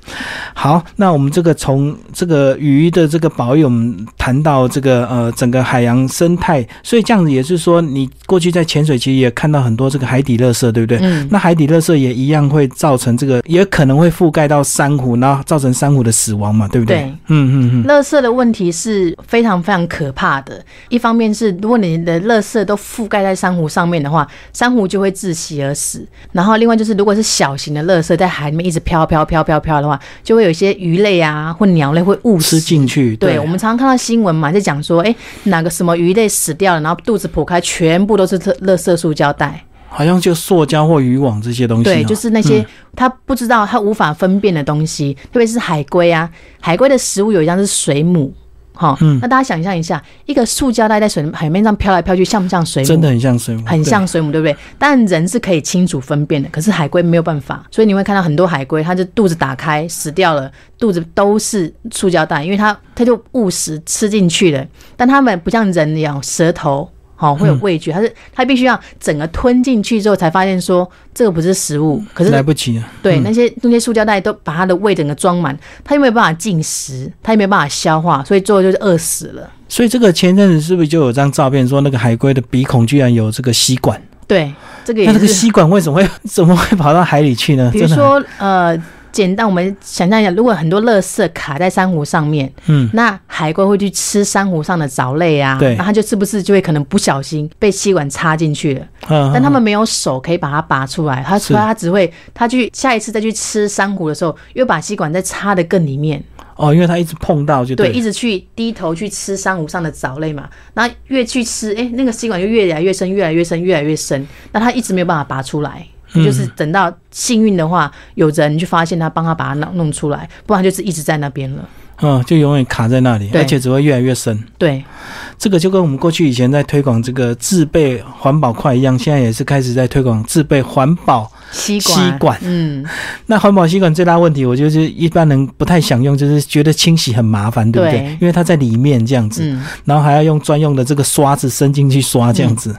Speaker 1: 好，那我们这个从这个鱼的这个保育，我们谈到这个呃整个海洋生态，所以这样子也是说，你过去在潜水其实也看到很多这个海底垃圾，对不对？
Speaker 2: 嗯，
Speaker 1: 那海底垃圾也一样会造成这个，也可能会覆盖到珊瑚，然后造成珊瑚的死亡嘛，对不对？
Speaker 2: 对
Speaker 1: 嗯嗯嗯，
Speaker 2: 垃圾的问题是非常非常可怕的。一方面是，如果你的垃圾都覆盖在珊瑚上面的话，珊瑚就会窒息而死。然后另外就是，如果是小型的垃圾在海里面一直飘飘飘飘飘的话，就会有一些鱼类啊或鸟类会误
Speaker 1: 吃
Speaker 2: 食。
Speaker 1: 进去，
Speaker 2: 对，我们常常看到新闻嘛，在讲说，哎，哪个什么鱼类死掉了，然后肚子剖开，全部都是垃垃圾塑胶袋。
Speaker 1: 好像就塑胶或渔网这些东西哦、
Speaker 2: 对，就是那些
Speaker 1: 嗯
Speaker 2: 他不知道、他无法分辨的东西，特别是海龟啊，海龟的食物有一样是水母。哈，
Speaker 1: 嗯
Speaker 2: 那大家想象一下，一个塑胶袋在水海面上飘来飘去，像不像水母？
Speaker 1: 真的很像水母，
Speaker 2: 很像水母，对不对？但人是可以清楚分辨的，可是海龟没有办法，所以你会看到很多海龟，它就肚子打开死掉了，肚子都是塑胶袋，因为它它就误食吃进去了，但它们不像人一样舌头。好，会有味觉，它是它必须要整个吞进去之后，才发现说这个不是食物。可是
Speaker 1: 来不及了。
Speaker 2: 对，那些那些塑胶袋都把它的胃整个装满，它又没有办法进食，它又没有办法消化，所以最后就是饿死了。
Speaker 1: 所以这个前阵子是不是就有张照片说那个海龟的鼻孔居然有这个吸管？
Speaker 2: 对，这个也是。
Speaker 1: 那这个吸管为什么会 *laughs* 怎么会跑到海里去呢？
Speaker 2: 比如说，呃，简单我们想象一下，如果很多垃圾卡在珊瑚上面，
Speaker 1: 嗯，
Speaker 2: 那海龟会去吃珊瑚上的藻类啊，
Speaker 1: 对。
Speaker 2: 那它就是不是就会可能不小心被吸管插进去了，
Speaker 1: 嗯
Speaker 2: 但他们没有手可以把它拔出来，它
Speaker 1: 是。
Speaker 2: 它只会它去下一次再去吃珊瑚的时候，又把吸管再插得更里面。
Speaker 1: 哦，因为它一直碰到就
Speaker 2: 对，一直去低头去吃珊瑚上的藻类嘛，然后越去吃，哎、那个吸管就越来越深，越来越深，越来越深，那它一直没有办法拔出来。
Speaker 1: 嗯
Speaker 2: 就是等到幸运的话，有人去发现它，帮他把它弄弄出来，不然就是一直在那边了。
Speaker 1: 嗯，就永远卡在那里，
Speaker 2: 对
Speaker 1: 而且只会越来越深。
Speaker 2: 对，
Speaker 1: 这个就跟我们过去以前在推广这个自备环保筷一样，现在也是开始在推广自备环保。
Speaker 2: 吸管，
Speaker 1: 吸管
Speaker 2: 嗯，
Speaker 1: 那环保吸管最大问题，我就是一般人不太想用，就是觉得清洗很麻烦，对不对？
Speaker 2: 对
Speaker 1: 因为它在里面这样子，
Speaker 2: 嗯，
Speaker 1: 然后还要用专用的这个刷子伸进去刷这样子。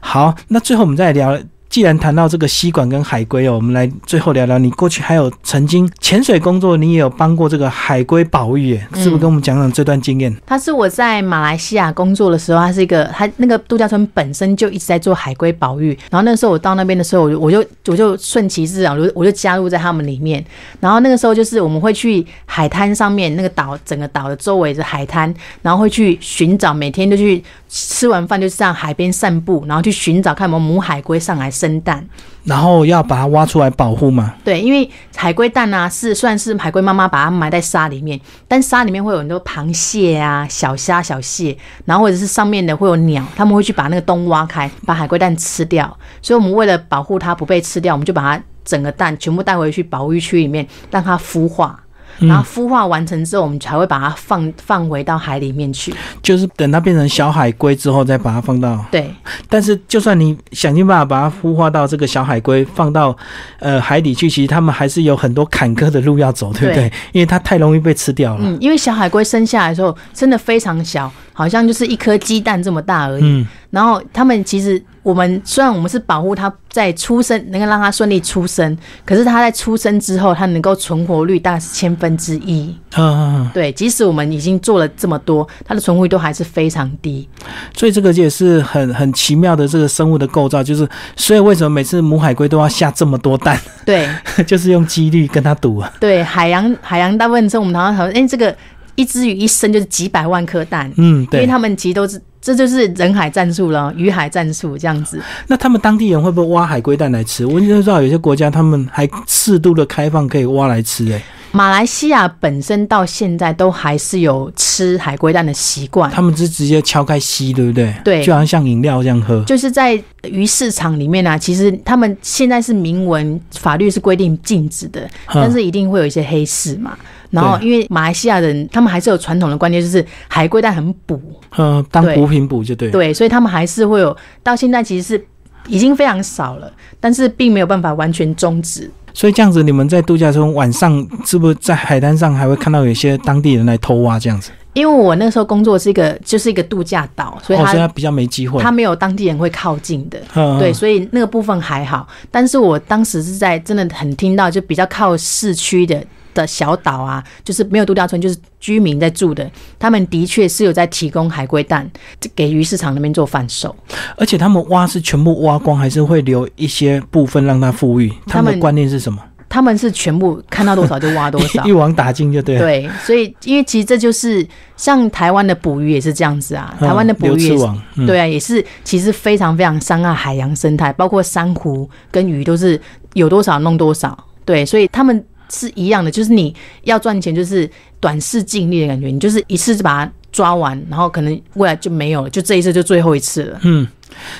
Speaker 1: 好，那最后我们再来聊。既然谈到这个吸管跟海龟哦，我们来最后聊聊你过去还有曾经潜水工作，你也有帮过这个海龟保育耶，是不是跟我们讲讲这段经验？
Speaker 2: 他是我在马来西亚工作的时候，他是一个他那个度假村本身就一直在做海龟保育，然后那时候我到那边的时候，我就我就我就顺其自然，我就我就加入在他们里面，然后那个时候就是我们会去海滩上面那个岛整个岛的周围的海滩，然后会去寻找，每天都去吃完饭就上海边散步，然后去寻找看有没有母海龟上来生蛋。
Speaker 1: 然后要把它挖出来保护嘛？
Speaker 2: 对，因为海龟蛋啊是算是海龟妈妈把它埋在沙里面，但沙里面会有很多螃蟹啊、小虾、小蟹，然后或者是上面的会有鸟，他们会去把那个洞挖开，把海龟蛋吃掉。所以我们为了保护它不被吃掉，我们就把它整个蛋全部带回去保育区里面，让它孵化。然后孵化完成之后，我们才会把它放放回到海里面去。
Speaker 1: 就是等它变成小海龟之后，再把它放到。
Speaker 2: 对。
Speaker 1: 但是，就算你想尽办法把它孵化到这个小海龟放到呃海底去，其实它们还是有很多坎坷的路要走，对不对？因为它太容易被吃掉了。
Speaker 2: 嗯，因为小海龟生下来的时候真的非常小。好像就是一颗鸡蛋这么大而已。然后他们其实，我们虽然我们是保护它在出生，能够让它顺利出生，可是它在出生之后，它能够存活率大概是千分之一。嗯，对，即使我们已经做了这么多，它的存活率都还是非常低。
Speaker 1: 所以这个也是很很奇妙的这个生物的构造，就是所以为什么每次母海龟都要下这么多蛋？
Speaker 2: 对，*laughs*
Speaker 1: 就是用几率跟它赌啊。
Speaker 2: 对，海洋海洋大部分时候我们常常讨论，哎，这个。一只鱼一生就是几百万颗蛋，
Speaker 1: 嗯，对，
Speaker 2: 因为他们其实都是，这就是人海战术了，鱼海战术这样子。*laughs*
Speaker 1: 那他们当地人会不会挖海龟蛋来吃？我知道有些国家他们还适度的开放可以挖来吃，哎，
Speaker 2: 马来西亚本身到现在都还是有吃海龟蛋的习惯，
Speaker 1: 他们是直接敲开吸，对不对？
Speaker 2: 对，
Speaker 1: 就好像像饮料这样喝。
Speaker 2: 就是在鱼市场里面呢，其实他们现在是明文法律是规定禁止的，但是一定会有一些黑市嘛。然后，因为马来西亚人他们还是有传统的观念，就是海龟蛋很补，
Speaker 1: 嗯，当补品补就对。
Speaker 2: 对，所以他们还是会有，到现在其实是已经非常少了，但是并没有办法完全终止。
Speaker 1: 所以这样子，你们在度假村晚上是不是在海滩上还会看到有些当地人来偷挖这样子？
Speaker 2: 因为我那时候工作是一个就是一个度假岛，所以
Speaker 1: 他比较没机会，
Speaker 2: 他没有当地人会靠近的，对，所以那个部分还好。但是我当时是在真的很听到，就比较靠市区的。的小岛啊，就是没有度假村，就是居民在住的。他们的确是有在提供海龟蛋给鱼市场那边做贩售。
Speaker 1: 而且他们挖是全部挖光，还是会留一些部分让它富裕？他们的观念是什么？
Speaker 2: 他们是全部看到多少就挖多少，*laughs*
Speaker 1: 一网打尽就对了。
Speaker 2: 对，所以因为其实这就是像台湾的捕鱼也是这样子啊。台湾的捕鱼，对啊，也是其实非常非常伤害海洋生态，包括珊瑚跟鱼都是有多少弄多少。对，所以他们。是一样的，就是你要赚钱，就是短视尽力的感觉，你就是一次就把它抓完，然后可能未来就没有了，就这一次就最后一次了。
Speaker 1: 嗯。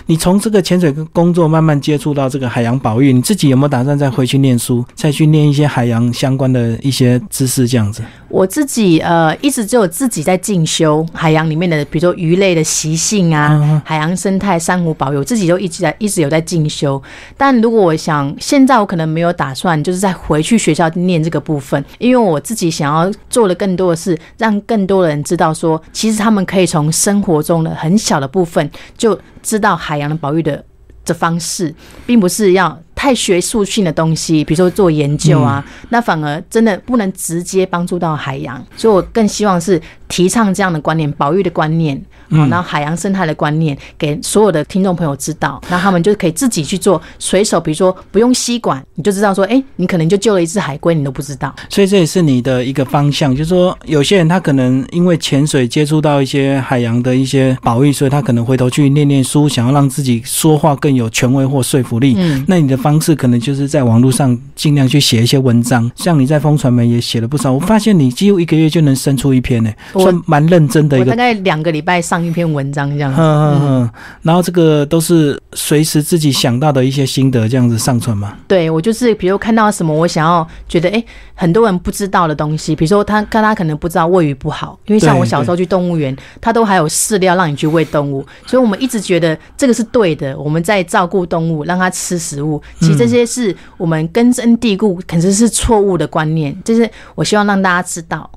Speaker 1: 你从这个潜水工作慢慢接触到这个海洋保育，你自己有没有打算再回去念书，再去念一些海洋相关的一些知识？这样子，
Speaker 2: 我自己呃一直只有自己在进修海洋里面的，比如说鱼类的习性啊，海洋生态、珊瑚保育，我自己就一直在一直有在进修。但如果我想现在我可能没有打算，就是再回去学校念这个部分，因为我自己想要做的更多的是让更多人知道说，其实他们可以从生活中的很小的部分就。知道海洋的保育的这方式，并不是要太学术性的东西，比如说做研究啊，那反而真的不能直接帮助到海洋，所以我更希望是提倡这样的观念，保育的观念。嗯，然后海洋生态的观念给所有的听众朋友知道，那他们就可以自己去做，随手比如说不用吸管，你就知道说，哎，你可能就救了一只海龟，你都不知道。
Speaker 1: 所以这也是你的一个方向，就是说有些人他可能因为潜水接触到一些海洋的一些保育，所以他可能回头去念念书，想要让自己说话更有权威或说服力。嗯，那你的方式可能就是在网络上尽量去写一些文章，像你在风传媒也写了不少，我发现你几乎一个月就能生出一篇呢，算蛮认真的一个。
Speaker 2: 大概两个礼拜上。上一篇文章这样，嗯
Speaker 1: 嗯嗯，然后这个都是随时自己想到的一些心得这样子上传嘛。
Speaker 2: 对我就是比如看到什么我想要觉得哎很多人不知道的东西，比如说他看他可能不知道喂鱼不好，因为像我小时候去动物园，他都还有饲料让你去喂动物，所以我们一直觉得这个是对的，我们在照顾动物，让它吃食物。其实这些是我们根深蒂固，可是是错误的观念，就是我希望让大家知道。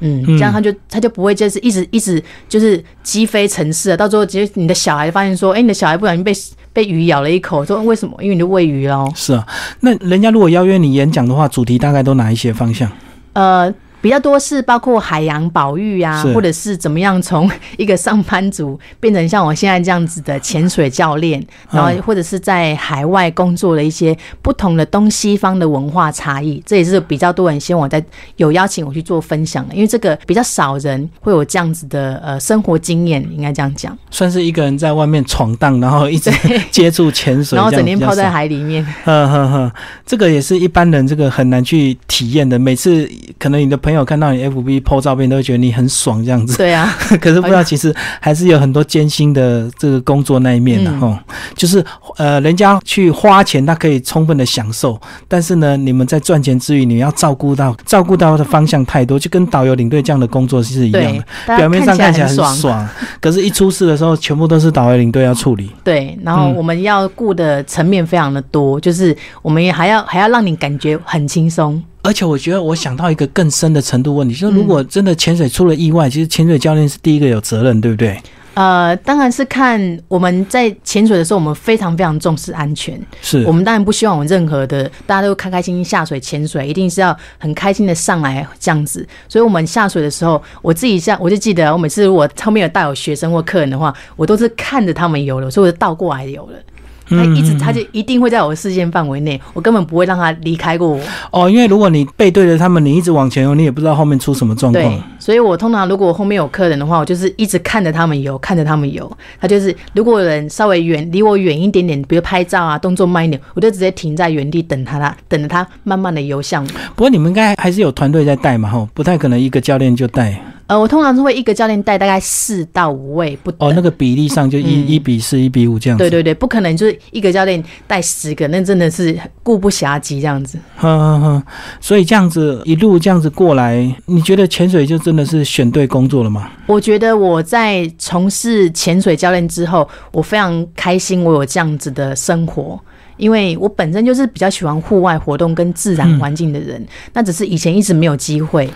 Speaker 2: 嗯，这样他就他就不会就是一直一直就是鸡飞城市了，到最后其实你的小孩发现说，哎，你的小孩不小心被被鱼咬了一口，说为什么？因为你喂鱼喽。
Speaker 1: 是啊，那人家如果邀约你演讲的话，主题大概都哪一些方向？
Speaker 2: 呃。比较多是包括海洋保育啊，或者是怎么样从一个上班族变成像我现在这样子的潜水教练，然后或者是在海外工作的一些不同的东西方的文化差异，这也是比较多人希望我在有邀请我去做分享的，因为这个比较少人会有这样子的呃生活经验，应该这样讲。
Speaker 1: 算是一个人在外面闯荡，然后一直接触潜水，
Speaker 2: 然后整天泡在海里面。
Speaker 1: 呵呵呵，这个也是一般人这个很难去体验的。每次可能你的朋朋友看到你 FB PO 照片，都会觉得你很爽这样子。
Speaker 2: 对啊，
Speaker 1: 可是不知道其实还是有很多艰辛的这个工作那一面的哈。就是呃，人家去花钱，他可以充分的享受，但是呢，你们在赚钱之余，你要照顾到照顾到的方向太多，就跟导游领队这样的工作是一样的。表面上看起来很爽，可是一出事的时候，全部都是导游领队要处理。
Speaker 2: 对，然后我们要顾的层面非常的多，就是我们也还要还要让你感觉很轻松。
Speaker 1: 而且我觉得我想到一个更深的程度问题，就是如果真的潜水出了意外，其实潜水教练是第一个有责任，对不对？
Speaker 2: 呃，当然是看我们在潜水的时候，我们非常非常重视安全。
Speaker 1: 是
Speaker 2: 我们当然不希望我们任何的大家都开开心心下水潜水，一定是要很开心的上来这样子。所以，我们下水的时候，我自己下我就记得，我每次我后面有带有学生或客人的话，我都是看着他们游了，所以我就倒过来游了。他一直，他就一定会在我的视线范围内，我根本不会让他离开过我。
Speaker 1: 哦，因为如果你背对着他们，你一直往前游，你也不知道后面出什么状况。
Speaker 2: 对，所以我通常如果后面有客人的话，我就是一直看着他们游，看着他们游。他就是如果有人稍微远离我远一点点，比如拍照啊，动作慢一点，我就直接停在原地等他，啦等着他慢慢的游向我。
Speaker 1: 不过你们应该还是有团队在带嘛，吼，不太可能一个教练就带。
Speaker 2: 呃，我通常是会一个教练带大概四到五位不
Speaker 1: 哦，那个比例上就一一比四、一比五这样子。
Speaker 2: 对对对，不可能就是一个教练带十个，那真的是顾不暇及这样子。
Speaker 1: 哼哼哼，所以这样子一路这样子过来，你觉得潜水就真的是选对工作了吗？
Speaker 2: 我觉得我在从事潜水教练之后，我非常开心，我有这样子的生活，因为我本身就是比较喜欢户外活动跟自然环境的人，那只是以前一直没有机会。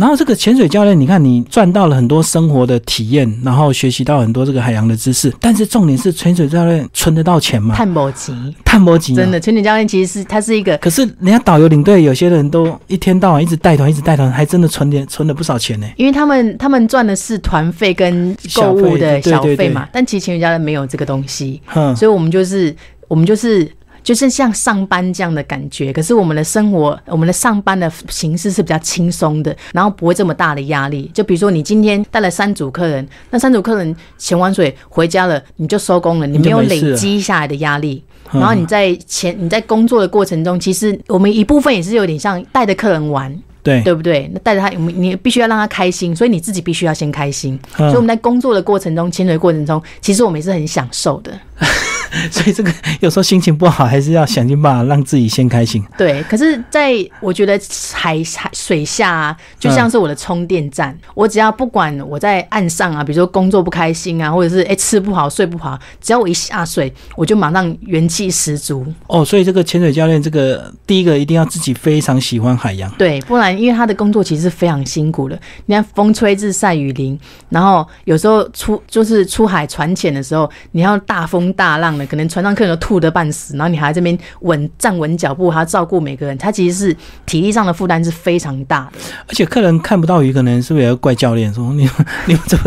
Speaker 1: 然后这个潜水教练，你看你赚到了很多生活的体验，然后学习到很多这个海洋的知识。但是重点是潜水教练存得到钱吗？
Speaker 2: 探博级，
Speaker 1: 探博级，
Speaker 2: 真的潜水教练其实是他是一个。
Speaker 1: 可是人家导游领队有些人都一天到晚一直带团，一直带团，还真的存点存了不少钱呢。
Speaker 2: 因为他们他们赚的是团费跟购物的小费嘛，但其实潜水教练没有这个东西，所以我们就是我们就是。就是像上班这样的感觉，可是我们的生活，我们的上班的形式是比较轻松的，然后不会这么大的压力。就比如说，你今天带了三组客人，那三组客人潜完水回家了，你就收工了，你没有累积下来的压力。然后你在前你在工作的过程中，其实我们一部分也是有点像带着客人玩，
Speaker 1: 对
Speaker 2: 对不对？那带着他，你必须要让他开心，所以你自己必须要先开心。所以我们在工作的过程中，潜水过程中，其实我们也是很享受的。*laughs*
Speaker 1: 所以这个有时候心情不好，还是要想尽办法让自己先开心。
Speaker 2: 对，可是在我觉得海海水下啊，就像是我的充电站。我只要不管我在岸上啊，比如说工作不开心啊，或者是哎吃不好睡不好，只要我一下水，我就马上元气十足。
Speaker 1: 哦，所以这个潜水教练，这个第一个一定要自己非常喜欢海洋。
Speaker 2: 对，不然因为他的工作其实是非常辛苦的。你看风吹日晒雨淋，然后有时候出就是出海船潜的时候，你要大风大浪。可能船上客人都吐得半死，然后你还这边稳站稳脚步，还要照顾每个人，他其实是体力上的负担是非常大的。
Speaker 1: 而且客人看不到鱼，可能是不是也要怪教练说 *laughs* 你们你们怎么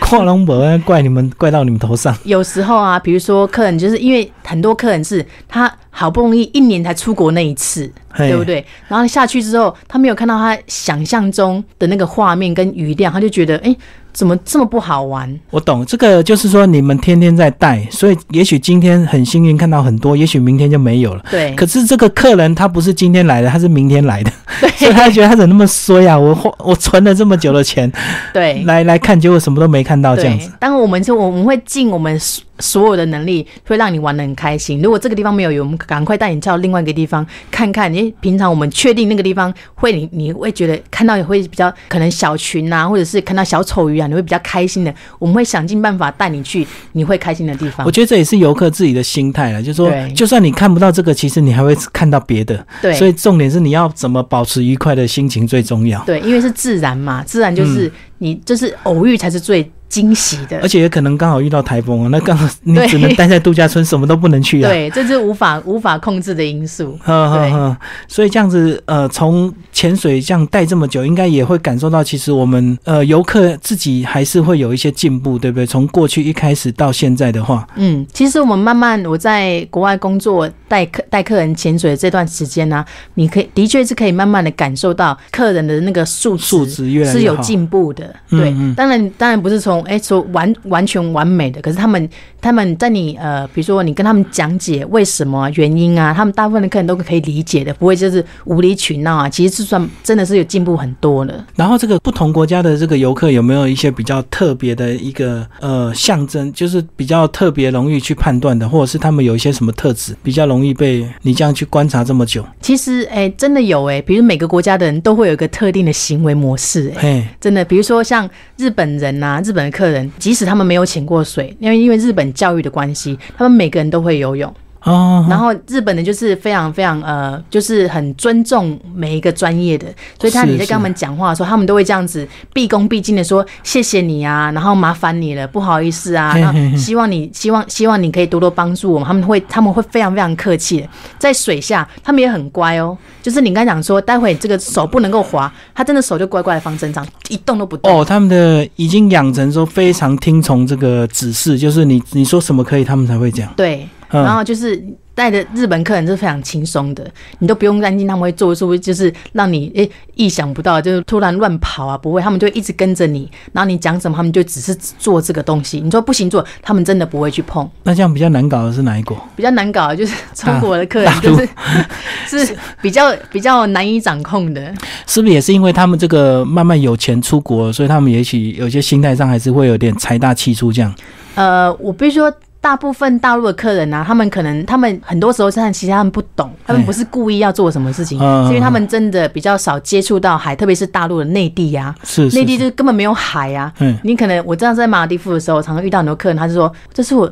Speaker 1: 跨龙博怪你们怪到你们头上？
Speaker 2: 有时候啊，比如说客人就是因为很多客人是他好不容易一年才出国那一次，对不对？然后下去之后，他没有看到他想象中的那个画面跟余量，他就觉得哎。怎么这么不好玩？
Speaker 1: 我懂这个，就是说你们天天在带，所以也许今天很幸运看到很多，也许明天就没有了。
Speaker 2: 对。
Speaker 1: 可是这个客人他不是今天来的，他是明天来的，*laughs*
Speaker 2: 对。
Speaker 1: 所以他觉得他怎么那么衰啊？我花我存了这么久的钱，
Speaker 2: 对，
Speaker 1: 来来看，结果什么都没看到这样子。
Speaker 2: 当我们就我们会尽我们。所有的能力会让你玩的很开心。如果这个地方没有鱼，我们赶快带你到另外一个地方看看。因为平常我们确定那个地方会，你你会觉得看到也会比较可能小群啊，或者是看到小丑鱼啊，你会比较开心的。我们会想尽办法带你去你会开心的地方。
Speaker 1: 我觉得这也是游客自己的心态了，就是说，就算你看不到这个，其实你还会看到别的。
Speaker 2: 对，
Speaker 1: 所以重点是你要怎么保持愉快的心情最重要。
Speaker 2: 对，因为是自然嘛，自然就是你就是偶遇才是最。惊喜的，
Speaker 1: 而且也可能刚好遇到台风啊，那刚好你只能待在度假村，什么都不能去
Speaker 2: 啊。对，这是无法无法控制的因素。*laughs*
Speaker 1: 呵呵呵，所以这样子，呃，从潜水这样待这么久，应该也会感受到，其实我们呃游客自己还是会有一些进步，对不对？从过去一开始到现在的话，
Speaker 2: 嗯，其实我们慢慢我在国外工作带客带客人潜水这段时间呢，你可以的确是可以慢慢的感受到客人的那个素
Speaker 1: 素质越来
Speaker 2: 是有进步的。对，当然当然不是从种哎说完完全完美的，可是他们他们在你呃，比如说你跟他们讲解为什么原因啊，他们大部分的客人都可以理解的，不会就是无理取闹啊。其实就算真的是有进步很多了。
Speaker 1: 然后这个不同国家的这个游客有没有一些比较特别的一个呃象征，就是比较特别容易去判断的，或者是他们有一些什么特质比较容易被你这样去观察这么久？
Speaker 2: 其实哎，真的有哎，比如每个国家的人都会有一个特定的行为模式哎，真的，比如说像日本人呐，日本的客人，即使他们没有潜过水，因为因为日本教育的关系，他们每个人都会游泳。哦，然后日本的就是非常非常呃，就是很尊重每一个专业的，所以他你在跟他们讲话的时候，他们都会这样子毕恭毕敬的说谢谢你啊，然后麻烦你了，不好意思啊，然后希望你希望希望你可以多多帮助我们，他们会他们会非常非常客气的，在水下他们也很乖哦，就是你刚讲说待会这个手不能够滑，他真的手就乖乖的放身上，一动都不动。
Speaker 1: 哦，他们的已经养成说非常听从这个指示，就是你你说什么可以，他们才会讲。
Speaker 2: 对。然后就是带着日本客人是非常轻松的，你都不用担心他们会做出就是让你诶意想不到，就是突然乱跑啊，不会，他们就一直跟着你，然后你讲什么，他们就只是做这个东西。你说不行做，他们真的不会去碰。
Speaker 1: 那这样比较难搞的是哪一国？
Speaker 2: 比较难搞的就是中国的客人，就是是比较比较难以掌控的。
Speaker 1: 是不是也是因为他们这个慢慢有钱出国，所以他们也许有些心态上还是会有点财大气粗这样？
Speaker 2: 呃，我必须说。大部分大陆的客人啊，他们可能他们很多时候是其实他们不懂，他们不是故意要做什么事情，是因为他们真的比较少接触到海，特别是大陆的内地呀，
Speaker 1: 是
Speaker 2: 内地就是根本没有海呀。嗯，你可能我这样在马尔地夫的时候，常常遇到很多客人，他就说这是我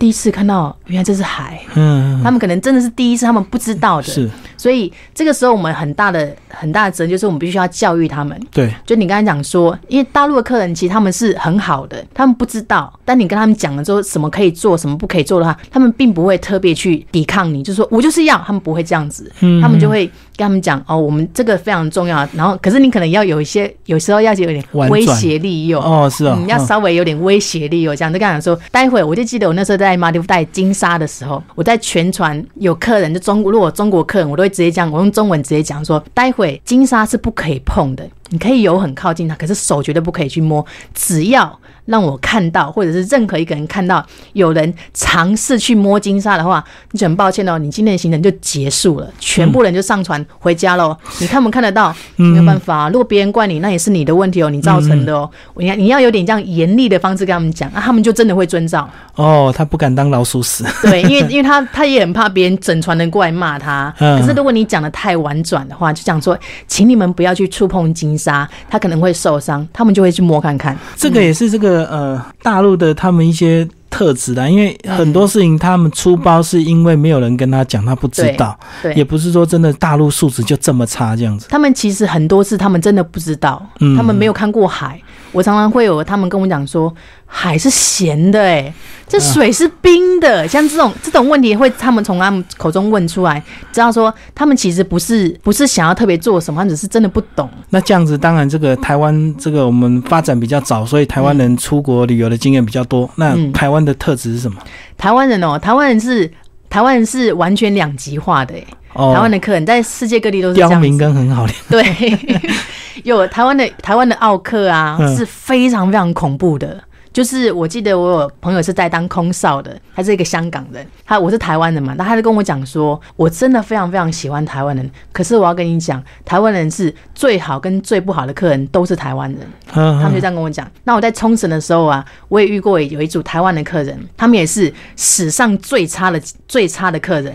Speaker 2: 第一次看到，原来这是海。嗯，他们可能真的是第一次，他们不知道的。
Speaker 1: 是。
Speaker 2: 所以这个时候，我们很大的很大的责任就是我们必须要教育他们。
Speaker 1: 对，
Speaker 2: 就你刚才讲说，因为大陆的客人其实他们是很好的，他们不知道，但你跟他们讲了之后，什么可以做，什么不可以做的话，他们并不会特别去抵抗你，就是说我就是要，他们不会这样子，嗯他们就会跟他们讲哦，我们这个非常重要。然后，可是你可能要有一些，有时候要有点威胁利诱
Speaker 1: 哦，是啊，
Speaker 2: 你要稍微有点威胁利诱，这样就跟他讲说，待会我就记得我那时候在马六带金沙的时候，我在全船有客人，就中如果中国客人，我都会直接讲，我用中。文直接讲说，待会金沙是不可以碰的，你可以游很靠近它，可是手绝对不可以去摸，只要。让我看到，或者是任何一个人看到有人尝试去摸金沙的话，你就很抱歉哦，你今天的行程就结束了，全部人就上船回家喽。你看不看得到？没有办法，如果别人怪你，那也是你的问题哦，你造成的哦。你看，你要有点这样严厉的方式跟他们讲，那他们就真的会遵照。
Speaker 1: 哦，他不敢当老鼠屎。
Speaker 2: 对，因为因为他他也很怕别人整船人过来骂他。*laughs* 可是如果你讲的太婉转的话，就讲说，请你们不要去触碰金沙，他可能会受伤，他们就会去摸看看。
Speaker 1: 这个也是这个。呃，大陆的他们一些特质啦，因为很多事情他们出包是因为没有人跟他讲，他不知道，
Speaker 2: 对，
Speaker 1: 也不是说真的大陆素质就这么差这样子。
Speaker 2: 他们其实很多次他们真的不知道，他们没有看过海。我常常会有他们跟我讲说，海是咸的，哎，这水是冰的，像这种这种问题会他们从他们口中问出来，知道说他们其实不是不是想要特别做什么，只是真的不懂。
Speaker 1: 那这样子，当然这个台湾这个我们发展比较早，所以台湾人出国旅游的经验比较多。那台湾的特质是什么？
Speaker 2: 台湾人哦，台湾人是台湾人是完全两极化的，哎，台湾的客人在世界各地都是
Speaker 1: 刁民跟很好的，*laughs*
Speaker 2: 对。*laughs* 有台湾的台湾的奥客啊，是非常非常恐怖的。就是我记得我有朋友是在当空少的，他是一个香港人，他我是台湾人嘛，那他就跟我讲说，我真的非常非常喜欢台湾人，可是我要跟你讲，台湾人是最好跟最不好的客人都是台湾人，他们就这样跟我讲。那我在冲绳的时候啊，我也遇过有一组台湾的客人，他们也是史上最差的最差的客人。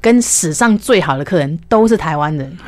Speaker 2: 跟史上最好的客人都是台湾人，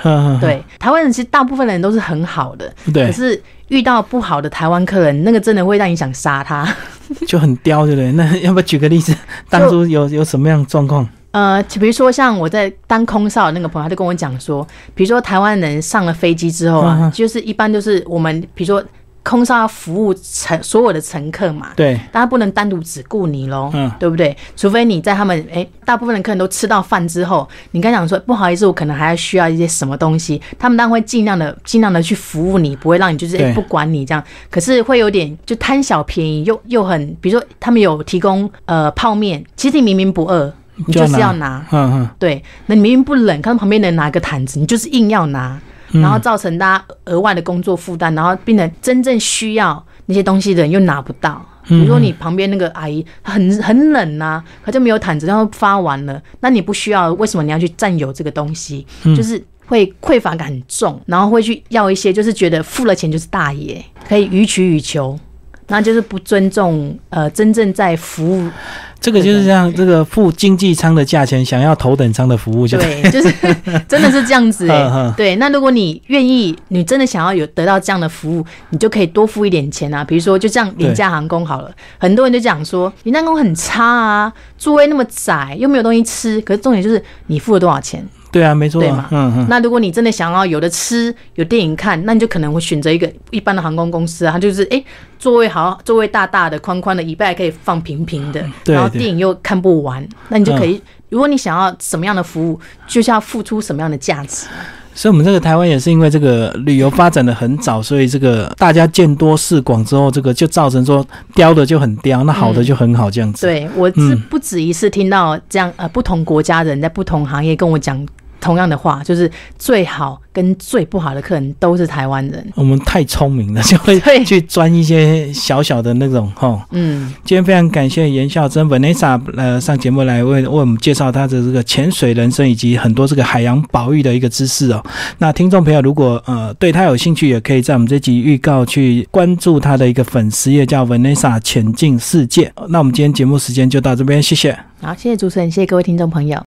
Speaker 2: 对台湾人其实大部分人都是很好的，
Speaker 1: 对。
Speaker 2: 可是遇到不好的台湾客人，那个真的会让你想杀他，*laughs*
Speaker 1: 就很刁，对不对？那 *laughs* 要不要举个例子？当初有有什么样状况？
Speaker 2: 呃，比如说像我在当空少那个朋友，他就跟我讲说，比如说台湾人上了飞机之后啊，就是一般就是我们比如说。空少要服务乘所有的乘客嘛，
Speaker 1: 对，
Speaker 2: 但他不能单独只顾你喽，嗯，对不对？除非你在他们哎，大部分的客人都吃到饭之后，你跟他讲说不好意思，我可能还要需要一些什么东西，他们当然会尽量的尽量的去服务你，不会让你就是哎不管你这样，可是会有点就贪小便宜，又又很，比如说他们有提供呃泡面，其实你明明不饿，你就是要拿，嗯嗯，对，那你明明不冷，看到旁边人拿个毯子，你就是硬要拿。然后造成大家额外的工作负担，然后变成真正需要那些东西的人又拿不到。比如说你旁边那个阿姨很很冷呐，她就没有毯子，然后发完了，那你不需要，为什么你要去占有这个东西？就是会匮乏感很重，然后会去要一些，就是觉得付了钱就是大爷，可以予取予求，那就是不尊重呃真正在服务。
Speaker 1: 这个就是像这个付经济舱的价钱，想要头等舱的服务，就
Speaker 2: 对，就是 *laughs* 真的是这样子哎。对，那如果你愿意，你真的想要有得到这样的服务，你就可以多付一点钱啊。比如说，就这样廉价航空好了，很多人就讲说廉价航空很差啊，座位那么窄，又没有东西吃。可是重点就是你付了多少钱。
Speaker 1: 对啊，没错，
Speaker 2: 对嘛，嗯嗯。那如果你真的想要有的吃，有电影看，那你就可能会选择一个一般的航空公司啊，它就是哎座位好，座位大大的、宽宽的，椅背还可以放平平的，然后电影又看不完，那你就可以，如果你想要什么样的服务，就是要付出什么样的价值。
Speaker 1: 所以，我们这个台湾也是因为这个旅游发展的很早，所以这个大家见多识广之后，这个就造成说雕的就很刁，那好的就很好这样子。
Speaker 2: 对我是不止一次听到这样呃，不同国家人在不同行业跟我讲。同样的话，就是最好跟最不好的客人都是台湾人。
Speaker 1: 我们太聪明了，就会 *laughs* 去钻一些小小的那种哈。嗯，今天非常感谢严孝珍 Vanessa 呃上节目来为为我们介绍她的这个潜水人生以及很多这个海洋保育的一个知识哦。那听众朋友如果呃对他有兴趣，也可以在我们这集预告去关注他的一个粉丝页，叫 Vanessa 潜进世界。那我们今天节目时间就到这边，谢谢。
Speaker 2: 好，谢谢主持人，谢谢各位听众朋友。